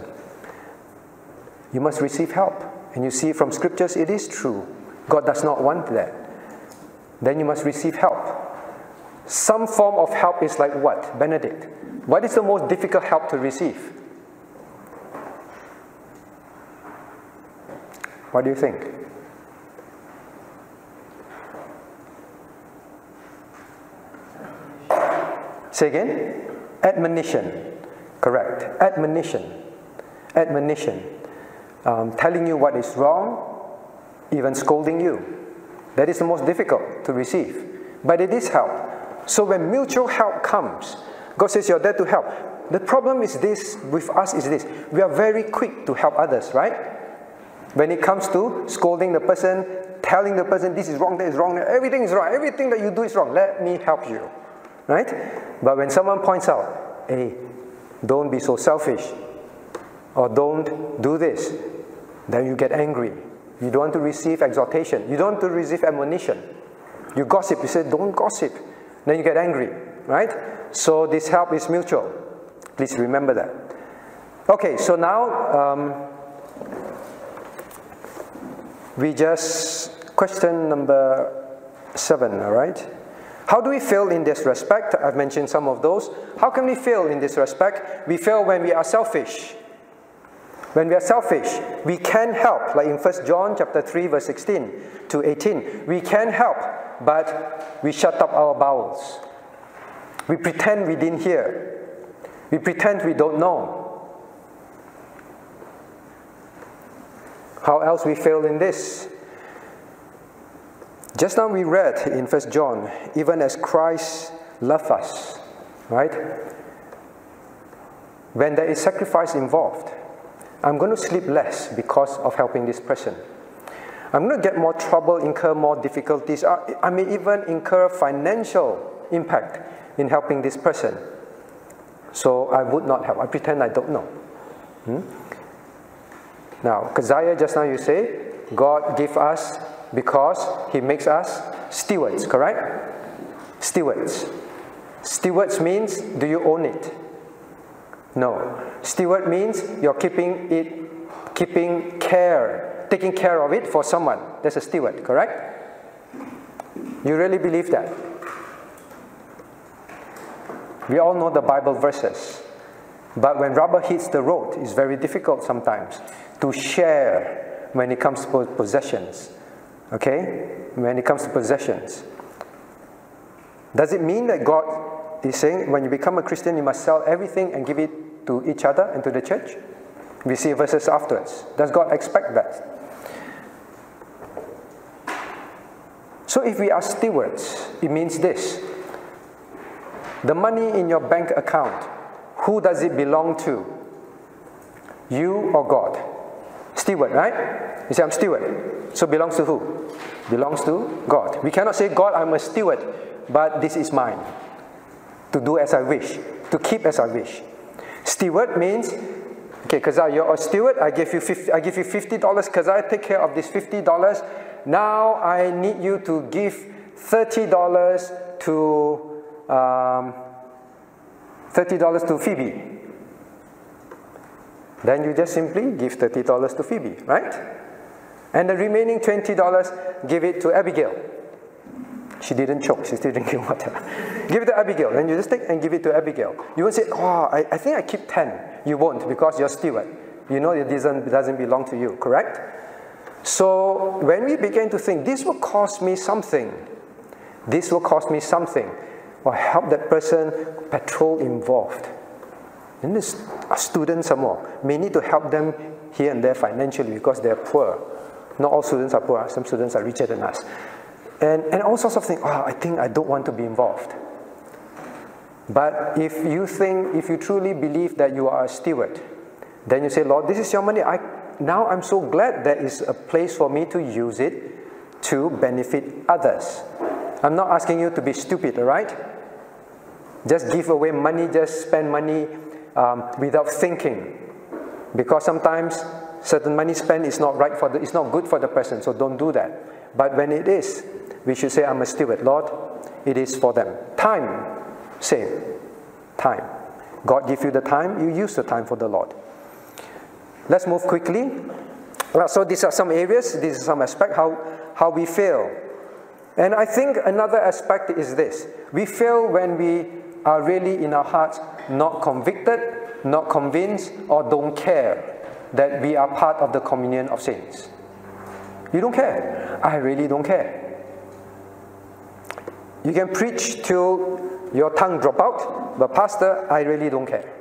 You must receive help. And you see from scriptures, it is true. God does not want that. Then you must receive help. Some form of help is like what? Benedict. What is the most difficult help to receive? What do you think? Say again? Admonition. Correct. Admonition. Admonition. Um, telling you what is wrong, even scolding you. That is the most difficult to receive. But it is help. So when mutual help comes, God says you're there to help. The problem is this with us is this. We are very quick to help others, right? When it comes to scolding the person, telling the person this is wrong, that is wrong, everything is wrong, everything that you do is wrong. Let me help you right? But when someone points out, hey, don't be so selfish, or don't do this, then you get angry. You don't want to receive exhortation. You don't want to receive admonition. You gossip, you say, don't gossip. Then you get angry, right? So this help is mutual. Please remember that. Okay, so now um, we just, question number seven, all right? How do we fail in this respect? I've mentioned some of those. How can we fail in this respect? We fail when we are selfish. When we are selfish, we can help, like in 1 John chapter 3, verse 16 to 18. We can help, but we shut up our bowels. We pretend we didn't hear. We pretend we don't know. How else we fail in this? Just now we read in 1 John, even as Christ loved us, right? When there is sacrifice involved, I'm going to sleep less because of helping this person. I'm going to get more trouble, incur more difficulties. I may even incur financial impact in helping this person. So I would not help. I pretend I don't know. Hmm? Now, Keziah, just now you say, God give us because he makes us stewards, correct? Stewards. Stewards means do you own it? No. Steward means you're keeping it, keeping care, taking care of it for someone. That's a steward, correct? You really believe that? We all know the Bible verses. But when rubber hits the road, it's very difficult sometimes to share when it comes to possessions. Okay? When it comes to possessions. Does it mean that God is saying when you become a Christian, you must sell everything and give it to each other and to the church? We see verses afterwards. Does God expect that? So if we are stewards, it means this the money in your bank account, who does it belong to? You or God? Steward, right? You say, I'm steward. So belongs to who? Belongs to God. We cannot say, God, I'm a steward, but this is mine. To do as I wish, to keep as I wish. Steward means, okay, because you're a steward, I give you 50, I give you $50 because I take care of this $50. Now I need you to give $30 to um, $30 to Phoebe. Then you just simply give $30 to Phoebe, right? And the remaining $20, give it to Abigail. She didn't choke, she's still drinking water. give it to Abigail. Then you just take and give it to Abigail. You won't say, oh, I, I think I keep 10. You won't because you're steward. You know it doesn't, doesn't belong to you, correct? So when we begin to think, this will cost me something, this will cost me something, or help that person patrol involved. And this students some more may need to help them here and there financially because they're poor. Not all students are poor, some students are richer than us. And, and all sorts of things, oh, I think I don't want to be involved. But if you think, if you truly believe that you are a steward, then you say, Lord, this is your money. I, now I'm so glad there is a place for me to use it to benefit others. I'm not asking you to be stupid, all right? Just give away money, just spend money um, without thinking. Because sometimes certain money spent is not right for the, it's not good for the person, so don't do that. But when it is, we should say, I'm a steward. Lord, it is for them. Time, same. Time. God give you the time, you use the time for the Lord. Let's move quickly. Well, so these are some areas, these are some aspect how, how we fail. And I think another aspect is this. We fail when we are really in our hearts not convicted, not convinced, or don't care that we are part of the communion of saints. You don't care. I really don't care. You can preach till your tongue drop out, but pastor, I really don't care.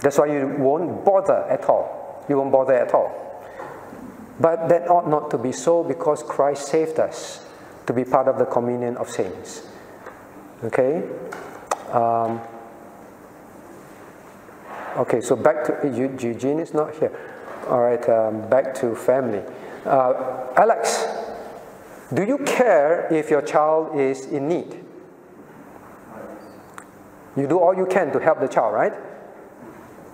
That's why you won't bother at all. You won't bother at all. But that ought not to be so because Christ saved us to be part of the communion of saints. Okay? Um, okay, so back to Eugene is not here. All right, um, back to family. Uh, Alex, do you care if your child is in need? You do all you can to help the child, right?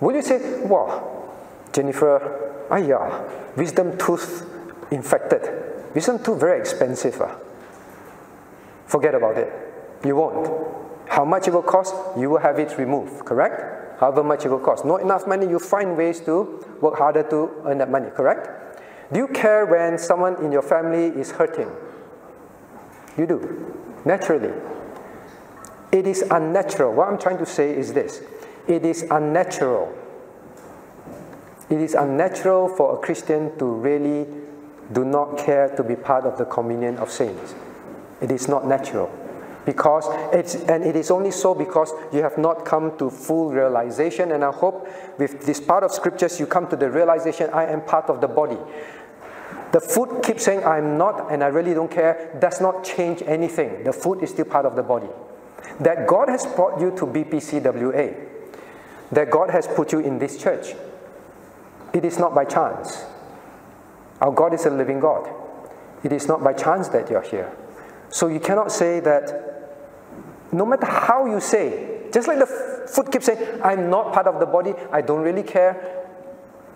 Would you say, wow, Jennifer, ah yeah, wisdom tooth infected. Wisdom tooth very expensive. Uh. Forget about it. You won't. How much it will cost, you will have it removed, correct? However much it will cost. Not enough money, you find ways to work harder to earn that money, correct? Do you care when someone in your family is hurting? You do, naturally. It is unnatural. What I'm trying to say is this it is unnatural. It is unnatural for a Christian to really do not care to be part of the communion of saints. It is not natural. Because it's, and it is only so because you have not come to full realization. And I hope with this part of scriptures, you come to the realization I am part of the body. The food keeps saying I'm not and I really don't care, does not change anything. The food is still part of the body. That God has brought you to BPCWA, that God has put you in this church. It is not by chance. Our God is a living God. It is not by chance that you're here. So you cannot say that, no matter how you say, just like the foot keeps saying, I'm not part of the body, I don't really care.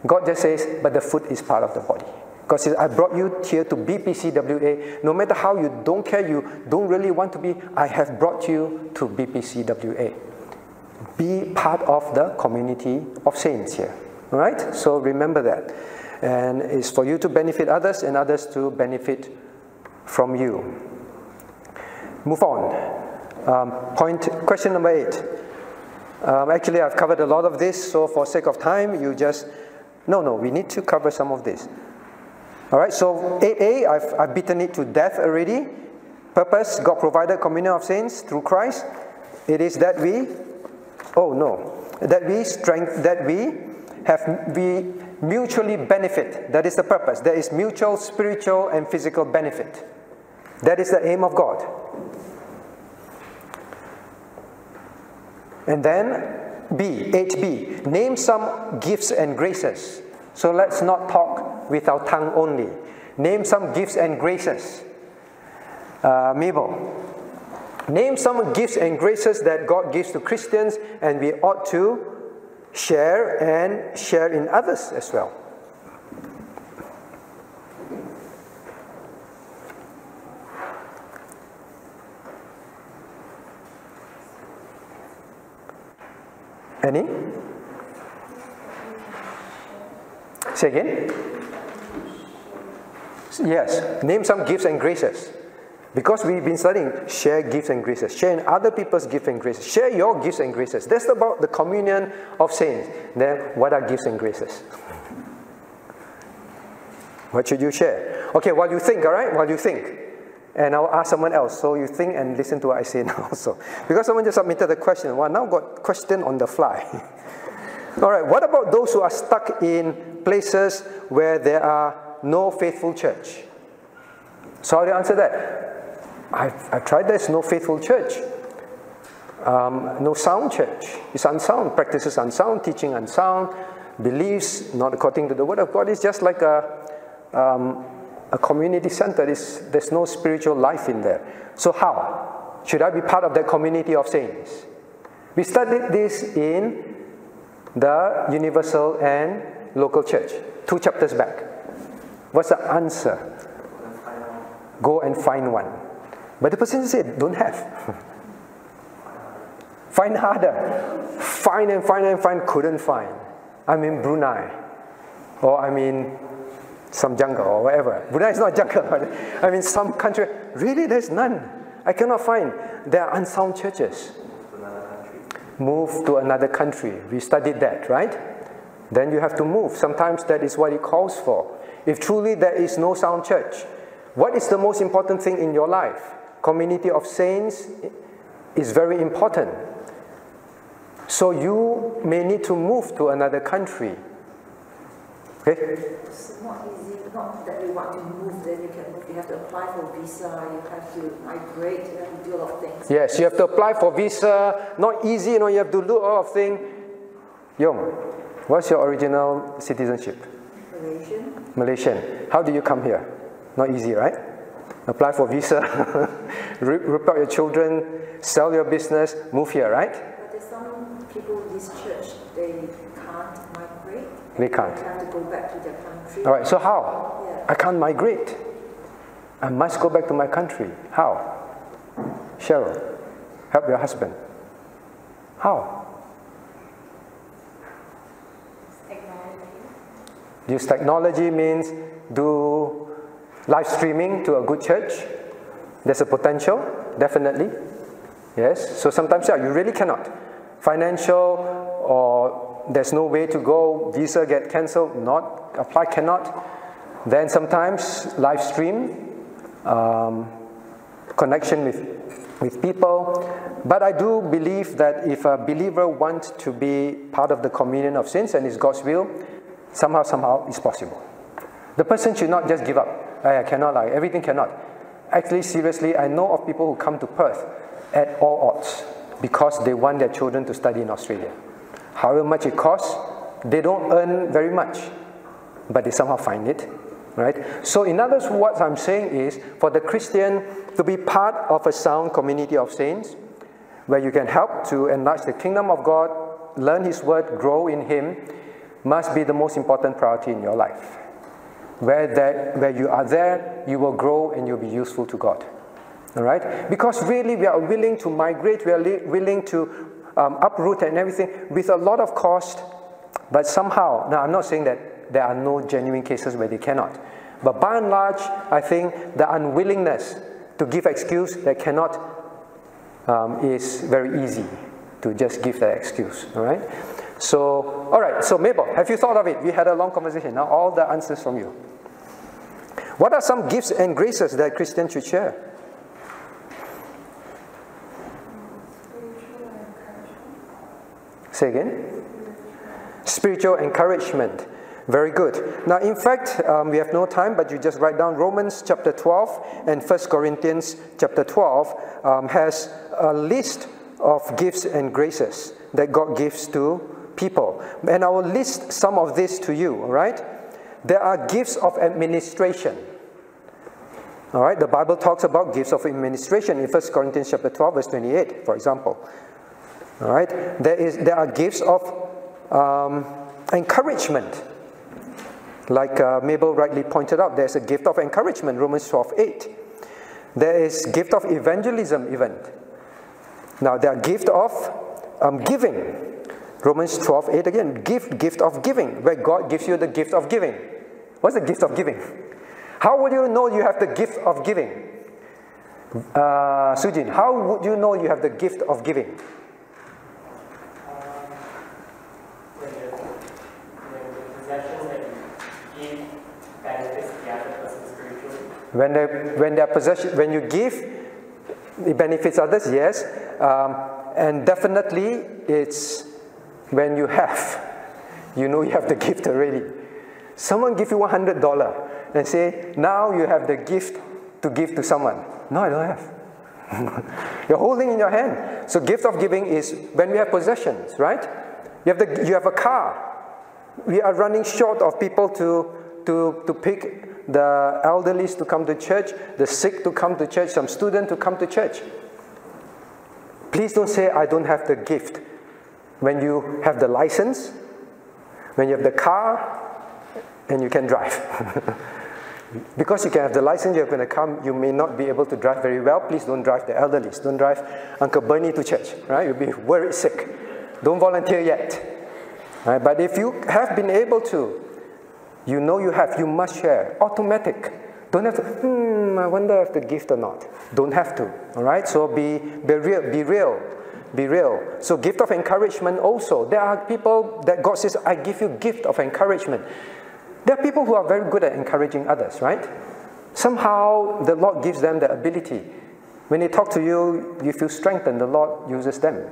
God just says, but the foot is part of the body. Because I brought you here to BPCWA. No matter how you don't care, you don't really want to be, I have brought you to BPCWA. Be part of the community of saints here. All right? So remember that. And it's for you to benefit others and others to benefit from you. Move on. Um, point, question number eight. Um, actually, I've covered a lot of this, so for sake of time, you just, no, no, we need to cover some of this. All right, so 8a, I've, I've beaten it to death already. Purpose, God provided communion of saints through Christ. It is that we, oh no, that we strength, that we have, we mutually benefit. That is the purpose. There is mutual spiritual and physical benefit. That is the aim of God. And then B, 8b, name some gifts and graces. So let's not talk with our tongue only. Name some gifts and graces. Uh, Mabel, name some gifts and graces that God gives to Christians and we ought to share and share in others as well. Any? Say again? Yes, name some gifts and graces. Because we've been studying share gifts and graces, sharing other people's gifts and graces, share your gifts and graces. That's about the communion of saints. Then, what are gifts and graces? What should you share? Okay, while you think, all right? While you think. And I'll ask someone else. So you think and listen to what I say now So, Because someone just submitted a question. Well, now got question on the fly. all right, what about those who are stuck in places where there are no faithful church? So how do you answer that? I've, I've tried this, no faithful church. Um, no sound church. It's unsound. Practices unsound, teaching unsound, beliefs not according to the word of God. It's just like a, um, a community center. is there's no spiritual life in there. So, how? Should I be part of that community of saints? We studied this in the universal and local church, two chapters back. What's the answer? Go and find one. But the person said, don't have. find harder. Find and find and find, couldn't find. I'm in Brunei. Or I'm in some jungle or whatever. Brunei is not jungle, I mean, some country. Really, there's none. I cannot find. There are unsound churches. Move to another country. We studied that, right? Then you have to move. Sometimes that is what it calls for. If truly there is no sound church, what is the most important thing in your life? Community of saints is very important. So you may need to move to another country. Okay? It's not easy, not that you want to move, then you can move. You have to apply for visa, you have to migrate, you have to do a lot of things. Yes, you have to apply for visa. Not easy, you know, you have to do a lot of things. Yong, what's your original citizenship? Malaysian. Malaysian. How do you come here? Not easy, right? Apply for visa, rip out your children, sell your business, move here, right? But there's some people in this church, they can't. They can't. They have to go back to their country. All right, so how? Yeah. I can't migrate. I must go back to my country. How? Cheryl, help your husband. How? Technology. Use technology means do live streaming to a good church. There's a potential, definitely. Yes. So sometimes, yeah, you really cannot. Financial there's no way to go, visa get cancelled, not apply, cannot. Then sometimes live stream, um, connection with, with people. But I do believe that if a believer wants to be part of the communion of saints and it's God's will, somehow, somehow it's possible. The person should not just give up. I cannot, like, everything cannot. Actually, seriously, I know of people who come to Perth at all odds because they want their children to study in Australia. However much it costs, they don't earn very much, but they somehow find it, right? So, in other words, what I'm saying is for the Christian to be part of a sound community of saints, where you can help to enlarge the kingdom of God, learn His word, grow in Him, must be the most important priority in your life. Where, that, where you are there, you will grow and you'll be useful to God. All right? Because really, we are willing to migrate, we are li- willing to um, uproot and everything with a lot of cost, but somehow, now I'm not saying that there are no genuine cases where they cannot, but by and large, I think the unwillingness to give excuse that cannot um, is very easy to just give that excuse. All right? So, all right, so Mabel, have you thought of it? We had a long conversation. Now, all the answers from you. What are some gifts and graces that Christians should share? Say again? Spiritual encouragement. Very good. Now, in fact, um, we have no time, but you just write down Romans chapter 12 and 1 Corinthians chapter 12 um, has a list of gifts and graces that God gives to people. And I will list some of this to you, all right? There are gifts of administration. All right, the Bible talks about gifts of administration in 1 Corinthians chapter 12, verse 28, for example. All right, there, is, there are gifts of um, encouragement. Like uh, Mabel rightly pointed out, there's a gift of encouragement, Romans 12, 8. There is gift of evangelism even. Now, there are gift of um, giving. Romans 12, 8 again. Gift, gift of giving, where God gives you the gift of giving. What's the gift of giving? How would you know you have the gift of giving? Uh, Sujin, how would you know you have the gift of giving? when the, when the possessions that you give benefits the other person spiritually. When they when their possession when you give, it benefits others. Yes, um, and definitely it's when you have, you know you have the gift already. Someone give you one hundred dollar and say now you have the gift to give to someone. No, I don't have. You're holding in your hand. So gift of giving is when we have possessions, right? You have the you have a car. We are running short of people to to to pick the elderly to come to church, the sick to come to church, some student to come to church. Please don't say I don't have the gift. When you have the license, when you have the car, and you can drive. because you can have the license, you're going to come, you may not be able to drive very well. Please don't drive the elderly. Don't drive Uncle Bernie to church, right? You'll be worried sick. Don't volunteer yet. Right? But if you have been able to, you know you have, you must share. Automatic. Don't have to, hmm, I wonder if the gift or not. Don't have to. All right? So be, be real, be real. Be real. So gift of encouragement also. There are people that God says, I give you gift of encouragement. There are people who are very good at encouraging others, right? Somehow the Lord gives them the ability. When they talk to you, you feel strengthened, the Lord uses them.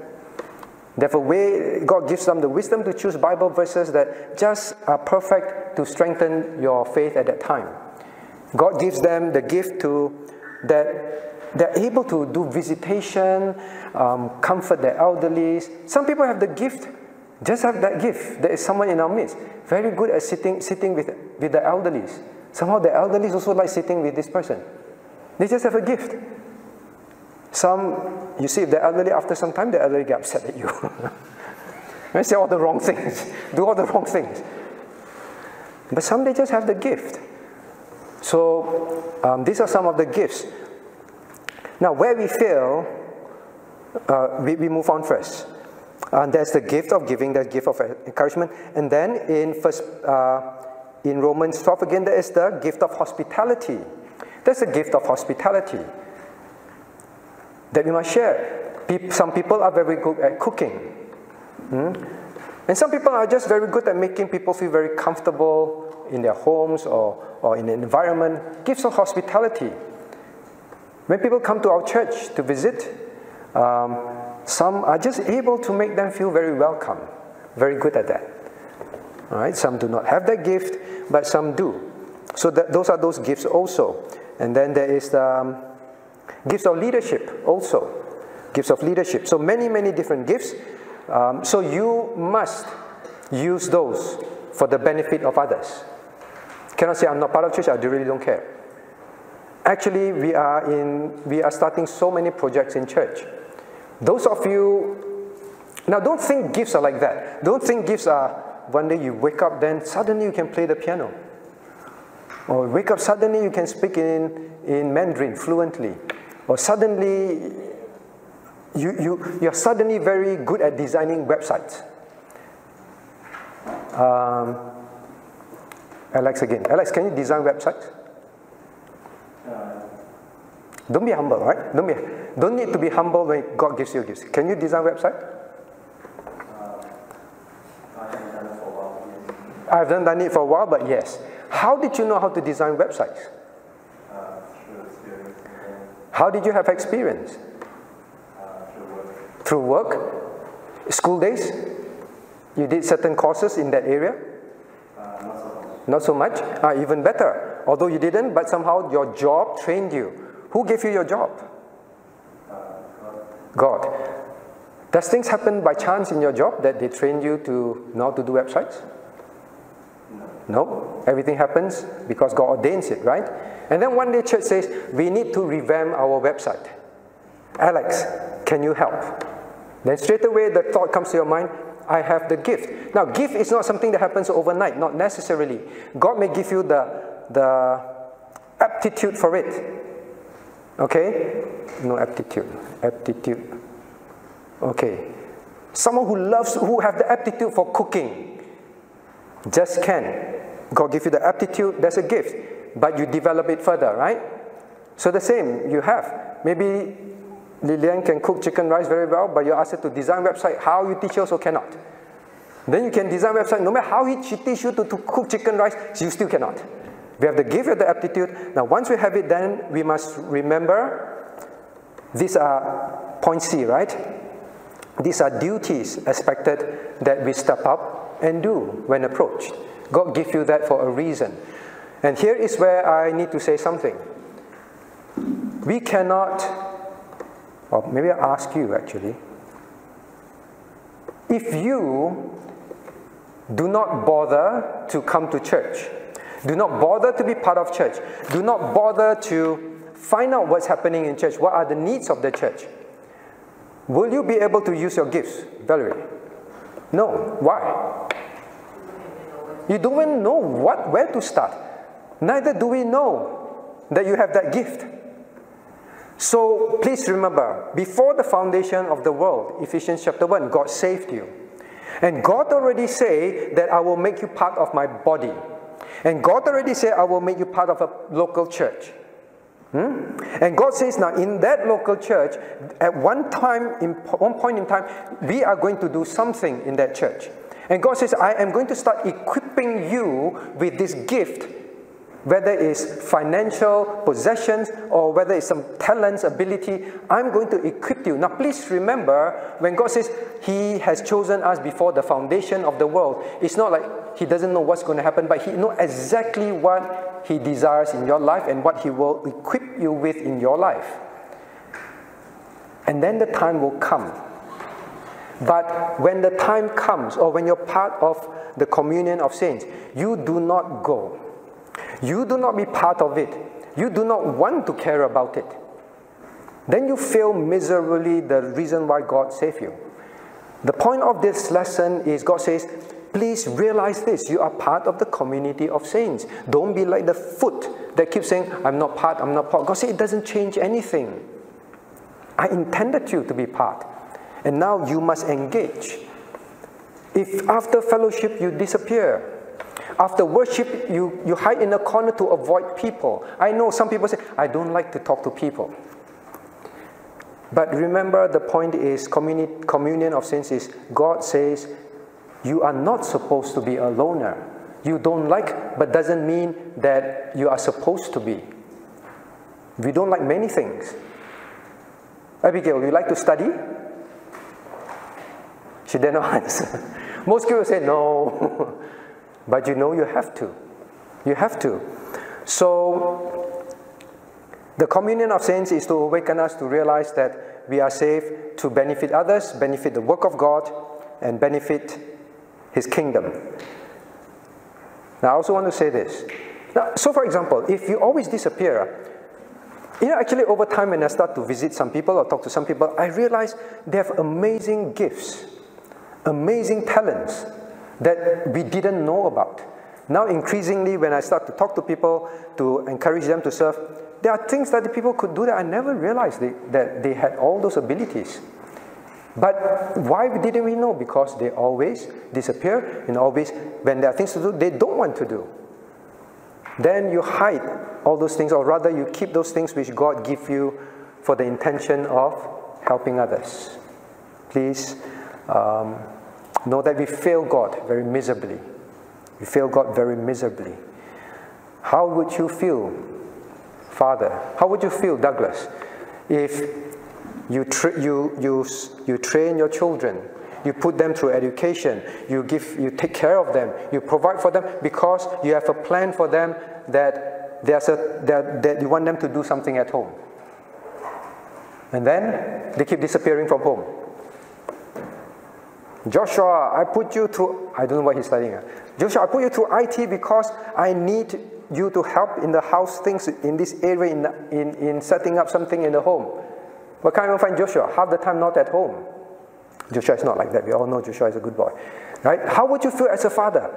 Therefore, God gives them the wisdom to choose Bible verses that just are perfect to strengthen your faith at that time. God gives them the gift to that they're able to do visitation, um, comfort the elderly. Some people have the gift, just have that gift. There is someone in our midst very good at sitting sitting with with the elderly. Somehow the elderly also like sitting with this person. They just have a gift. Some, you see, if the elderly, after some time, the elderly get upset at you. they say all the wrong things, do all the wrong things. But some, they just have the gift. So, um, these are some of the gifts. Now, where we fail uh, we, we move on first. And there's the gift of giving, the gift of encouragement. And then in first, uh, in Romans 12 again, there is the gift of hospitality. There's the gift of hospitality that we must share. Some people are very good at cooking. Hmm? And some people are just very good at making people feel very comfortable in their homes or, or in the environment. Gifts of hospitality. When people come to our church to visit, um, some are just able to make them feel very welcome, very good at that. All right, some do not have that gift, but some do. So that, those are those gifts also. And then there is the um, gifts of leadership also. Gifts of leadership. So many, many different gifts. Um, so you must use those for the benefit of others. Cannot say I'm not part of church, I really don't care. Actually, we are in we are starting so many projects in church. Those of you now don't think gifts are like that. Don't think gifts are one day you wake up, then suddenly you can play the piano. Or wake up, suddenly you can speak in, in Mandarin fluently. Or suddenly you, you, you're suddenly very good at designing websites. Um, Alex again. Alex, can you design websites? Don't be humble, right? Don't be, don't need to be humble when God gives you gifts. Can you design website? I haven't done it for a while, but yes. How did you know how to design websites? How did you have experience? Through work? School days? You did certain courses in that area? Not so much. Ah, even better. Although you didn't, but somehow your job trained you. Who gave you your job? God. Does things happen by chance in your job that they train you to know to do websites? No. Everything happens because God ordains it, right? And then one day church says, we need to revamp our website. Alex, can you help? Then straight away the thought comes to your mind, I have the gift. Now, gift is not something that happens overnight, not necessarily. God may give you the, the aptitude for it. Okay? No aptitude. Aptitude. Okay. Someone who loves, who have the aptitude for cooking, just can. God give you the aptitude, that's a gift. But you develop it further, right? So the same, you have. Maybe Lilian can cook chicken rice very well, but you ask her to design website. How you teach her also cannot. Then you can design website. No matter how he, she teach you to, to cook chicken rice, you still cannot. We have the gift of the aptitude. Now, once we have it, then we must remember these are point C, right? These are duties expected that we step up and do when approached. God give you that for a reason. And here is where I need to say something. We cannot, or maybe I'll ask you actually, if you do not bother to come to church, do not bother to be part of church, do not bother to find out what's happening in church, what are the needs of the church, will you be able to use your gifts, Valerie? No. Why? You don't even know what, where to start. Neither do we know that you have that gift. So please remember, before the foundation of the world, Ephesians chapter 1, God saved you. And God already said that I will make you part of my body. And God already said, I will make you part of a local church. Hmm? And God says now, in that local church, at one time, in one point in time, we are going to do something in that church. And God says, I am going to start equipping you with this gift, whether it's financial possessions or whether it's some talents, ability. I'm going to equip you. Now, please remember when God says He has chosen us before the foundation of the world, it's not like He doesn't know what's going to happen, but He knows exactly what He desires in your life and what He will equip you with in your life. And then the time will come but when the time comes, or when you're part of the communion of saints, you do not go. You do not be part of it. You do not want to care about it. Then you fail miserably the reason why God saved you. The point of this lesson is God says, please realize this. You are part of the community of saints. Don't be like the foot that keeps saying, I'm not part, I'm not part. God says it doesn't change anything. I intended you to be part. And now you must engage. If after fellowship you disappear, after worship you, you hide in a corner to avoid people. I know some people say, I don't like to talk to people. But remember, the point is communi- communion of saints is God says you are not supposed to be a loner. You don't like, but doesn't mean that you are supposed to be. We don't like many things. Abigail, you like to study? She did not answer. Most people say no, but you know you have to. You have to. So, the communion of saints is to awaken us to realize that we are saved to benefit others, benefit the work of God, and benefit His kingdom. Now, I also want to say this. Now, so, for example, if you always disappear, you know, actually, over time, when I start to visit some people or talk to some people, I realize they have amazing gifts, amazing talents that we didn't know about. Now, increasingly, when I start to talk to people to encourage them to serve, there are things that the people could do that I never realized they, that they had all those abilities. But why didn't we know? Because they always disappear and always, when there are things to do, they don't want to do. Then you hide all those things, or rather, you keep those things which God give you for the intention of helping others. Please um, know that we fail God very miserably. We fail God very miserably. How would you feel, Father? How would you feel, Douglas, if you, tra- you, you, you train your children you put them through education you give you take care of them you provide for them because you have a plan for them that there's a that, that you want them to do something at home and then they keep disappearing from home joshua i put you to, I don't know what he's studying ah. joshua i put you to it because i need you to help in the house things in this area in, in, in setting up something in the home. But can't even find joshua? Half the time not at home. Joshua is not like that. We all know joshua is a good boy right? How would you feel as a father?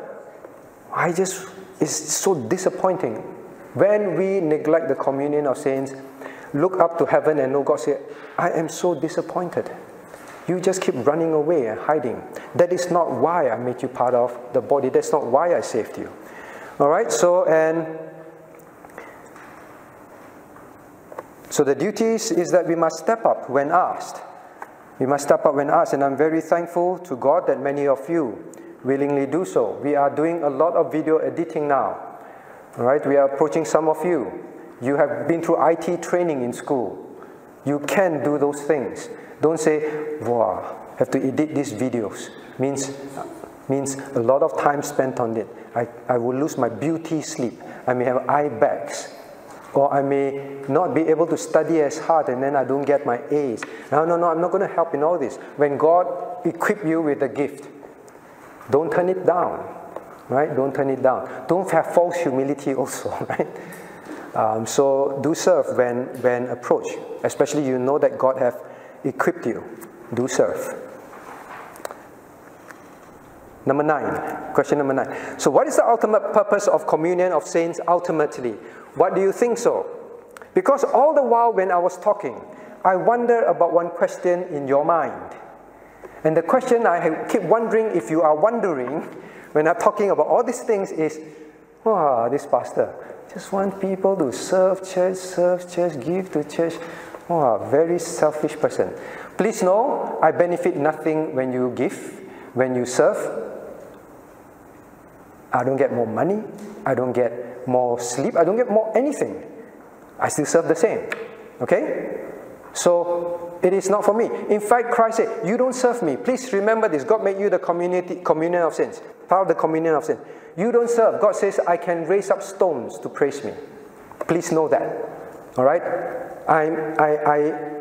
I just it's so disappointing. When we neglect the communion of saints look up to heaven and know god say i am so disappointed you just keep running away and hiding. That is not why I made you part of the body. That's not why I saved you. All right? So, and so the duties is that we must step up when asked. We must step up when asked, and I'm very thankful to God that many of you willingly do so. We are doing a lot of video editing now. All right? We are approaching some of you. You have been through IT training in school. You can do those things. Don't say, wow, have to edit these videos. Means, means a lot of time spent on it. I, I will lose my beauty sleep. I may have eye bags. Or I may not be able to study as hard and then I don't get my A's. No, no, no, I'm not going to help in all this. When God equip you with a gift, don't turn it down. Right? Don't turn it down. Don't have false humility also, right? Um, so do serve when, when approached, especially you know that God have equipped you. Do serve. Number nine, question number nine. So, what is the ultimate purpose of communion of saints ultimately? What do you think so? Because all the while when I was talking, I wonder about one question in your mind. And the question I keep wondering if you are wondering when I'm talking about all these things is, wow, this pastor just want people to serve church, serve church, give to church. Wow, very selfish person. Please know, I benefit nothing when you give, when you serve. I don't get more money. I don't get more sleep. I don't get more anything. I still serve the same. Okay? So it is not for me. In fact, Christ said, You don't serve me. Please remember this. God made you the community, communion of saints, part of the communion of saints. You don't serve. God says, I can raise up stones to praise me. Please know that. All right? I'm, I, I,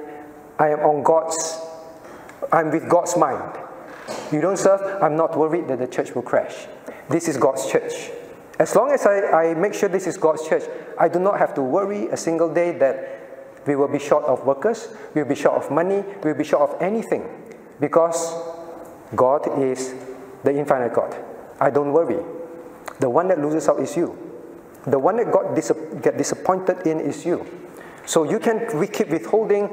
I am on God's, I'm with God's mind. You don't serve, I'm not worried that the church will crash. This is God's church. As long as I, I make sure this is God's church, I do not have to worry a single day that we will be short of workers, we will be short of money, we will be short of anything. Because God is the infinite God. I don't worry. The one that loses out is you. The one that got dis- get disappointed in is you. So you can we keep withholding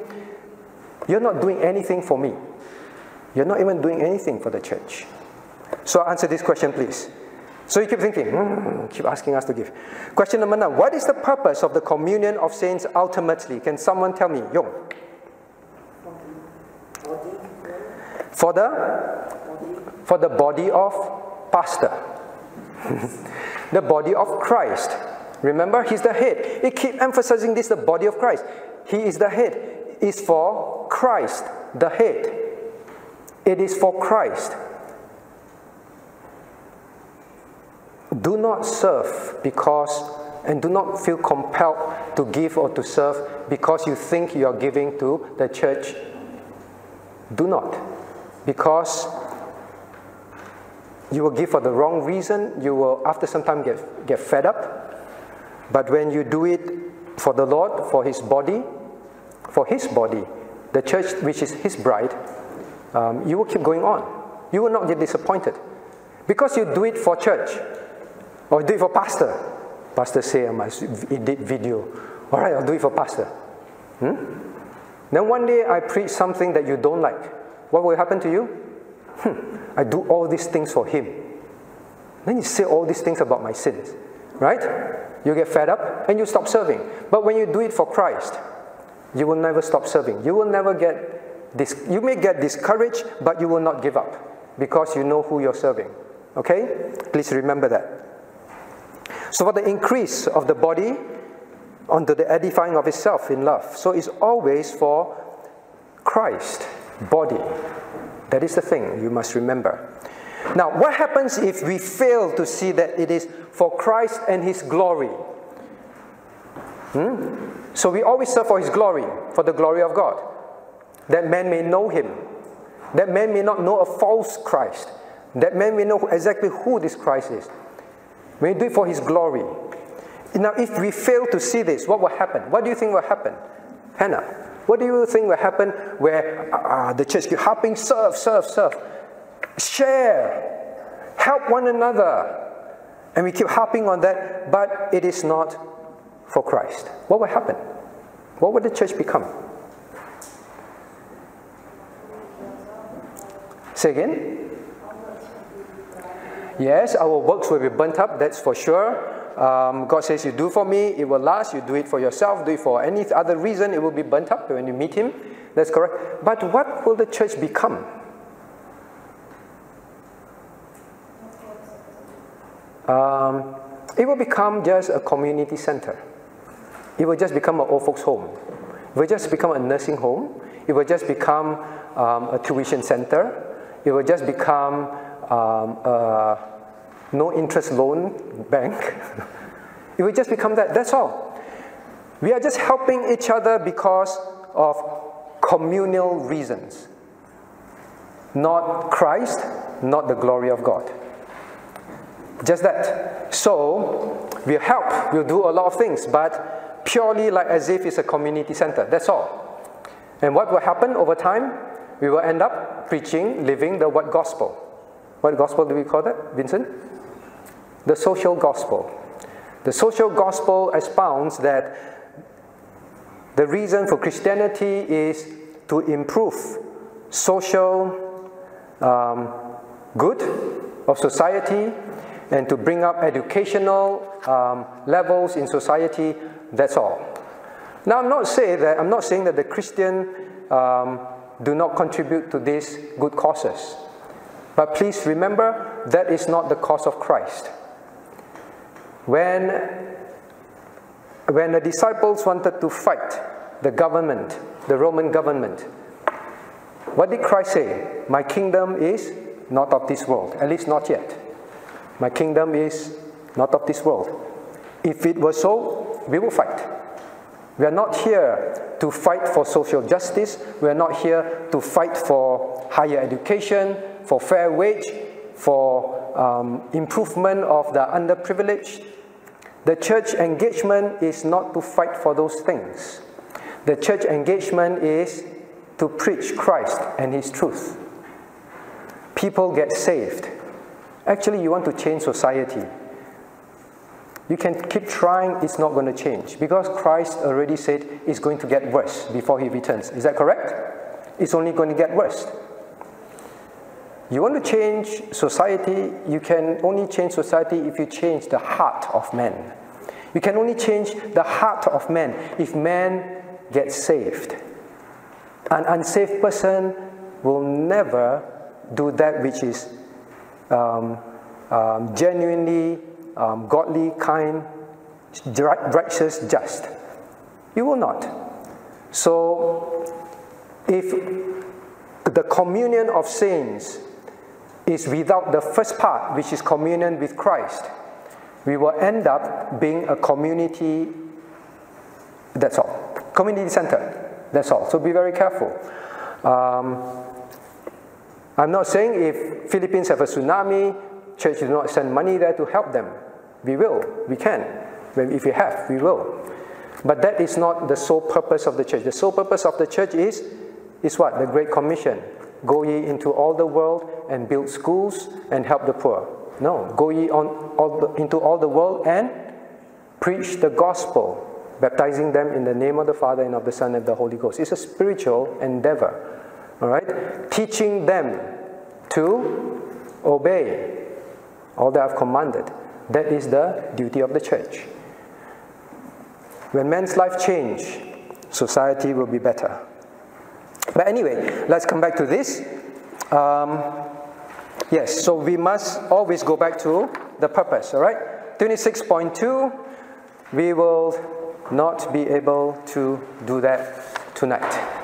You're not doing anything for me. You're not even doing anything for the church. So answer this question, please. So you keep thinking, hmm, keep asking us to give. Question number nine What is the purpose of the communion of saints ultimately? Can someone tell me? Yong. For the for the body of pastor. the body of Christ. Remember, he's the head. It keep emphasizing this the body of Christ. He is the head. Is for Christ, the head. It is for Christ. Do not serve because and do not feel compelled to give or to serve because you think you are giving to the church. Do not. Because you will give for the wrong reason, you will after some time get, get fed up. But when you do it for the Lord, for His body, for His body, the church which is His bride, um, you will keep going on. You will not get disappointed. Because you do it for church, or do it for pastor. Pastor say I must edit video. All right, I'll do it for pastor. Hmm? Then one day I preach something that you don't like. What will happen to you? Hmm, I do all these things for him. Then you say all these things about my sins, right? You get fed up and you stop serving. But when you do it for Christ, you will never stop serving. You will never get this, you may get discouraged, but you will not give up because you know who you're serving. Okay? Please remember that. So for the increase of the body unto the edifying of itself in love. So it's always for Christ, body. That is the thing you must remember. Now, what happens if we fail to see that it is for Christ and His glory? Hmm? So we always serve for His glory, for the glory of God, that men may know Him, that men may not know a false Christ, that men may know exactly who this Christ is. We do it for His glory. Now, if we fail to see this, what will happen? What do you think will happen? Hannah, what do you think will happen where uh, the church keep harping, serve, serve, serve, share, help one another, and we keep harping on that, but it is not for Christ? What will happen? What will the church become? Say again? Yes, our works will be burnt up, that's for sure. Um, God says, You do for me, it will last. You do it for yourself, do it for any other reason, it will be burnt up when you meet Him. That's correct. But what will the church become? Um, it will become just a community center. It will just become an old folks' home. It will just become a nursing home. It will just become um, a tuition center. It will just become um, a no interest loan bank. it will just become that. That's all. We are just helping each other because of communal reasons, not Christ, not the glory of God. Just that. So, we'll help, we'll do a lot of things, but purely like as if it's a community center. That's all. And what will happen over time? We will end up preaching, living the what gospel? What gospel do we call that, Vincent? The social gospel. The social gospel expounds that the reason for Christianity is to improve social um, good of society and to bring up educational um, levels in society. That's all. Now, I'm not saying that I'm not saying that the Christian um, do not contribute to these good causes, but please remember that is not the cause of Christ. When when the disciples wanted to fight the government, the Roman government, what did Christ say? My kingdom is not of this world, at least not yet. My kingdom is not of this world. If it were so, we will fight. We are not here to fight for social justice. We are not here to fight for higher education, for fair wage, for um, improvement of the underprivileged. The church engagement is not to fight for those things. The church engagement is to preach Christ and His truth. People get saved. Actually, you want to change society. You can keep trying, it's not going to change because Christ already said it's going to get worse before He returns. Is that correct? it's only going to get worse. You want to change society, you can only change society if you change the heart of man. You can only change the heart of man if man gets saved. An unsaved person will never do that which is um, um, genuinely um, godly, kind, righteous, just. You will not. So, if the communion of saints is without the first part, which is communion with Christ, we will end up being a community, that's all. Community center, that's all. So be very careful. Um, I'm not saying if Philippines have a tsunami, church do not send money there to help them. We will, we can. If we have, we will. But that is not the sole purpose of the church. The sole purpose of the church is, is what? The Great Commission. Go ye into all the world and build schools and help the poor. No, go ye on all the, into all the world and preach the gospel, baptizing them in the name of the Father and of the Son and of the Holy Ghost. It's a spiritual endeavor. All right? Teaching them to obey all that I've commanded. That is the duty of the church. When men's life change, society will be better. But anyway, let's come back to this. Um, yes, so we must always go back to the purpose, all right? 26.2, we will not be able to do that tonight.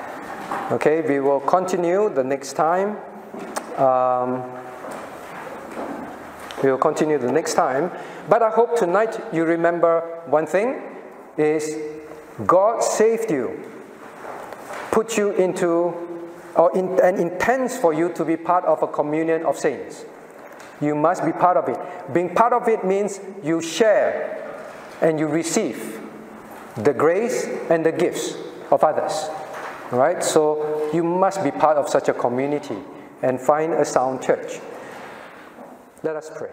Okay, we will continue the next time. Um, we will continue the next time. But I hope tonight you remember one thing is God saved you, put you into, or in, and intends for you to be part of a communion of saints. You must be part of it. Being part of it means you share and you receive the grace and the gifts of others. Right? So you must be part of such a community and find a sound church. Let us pray.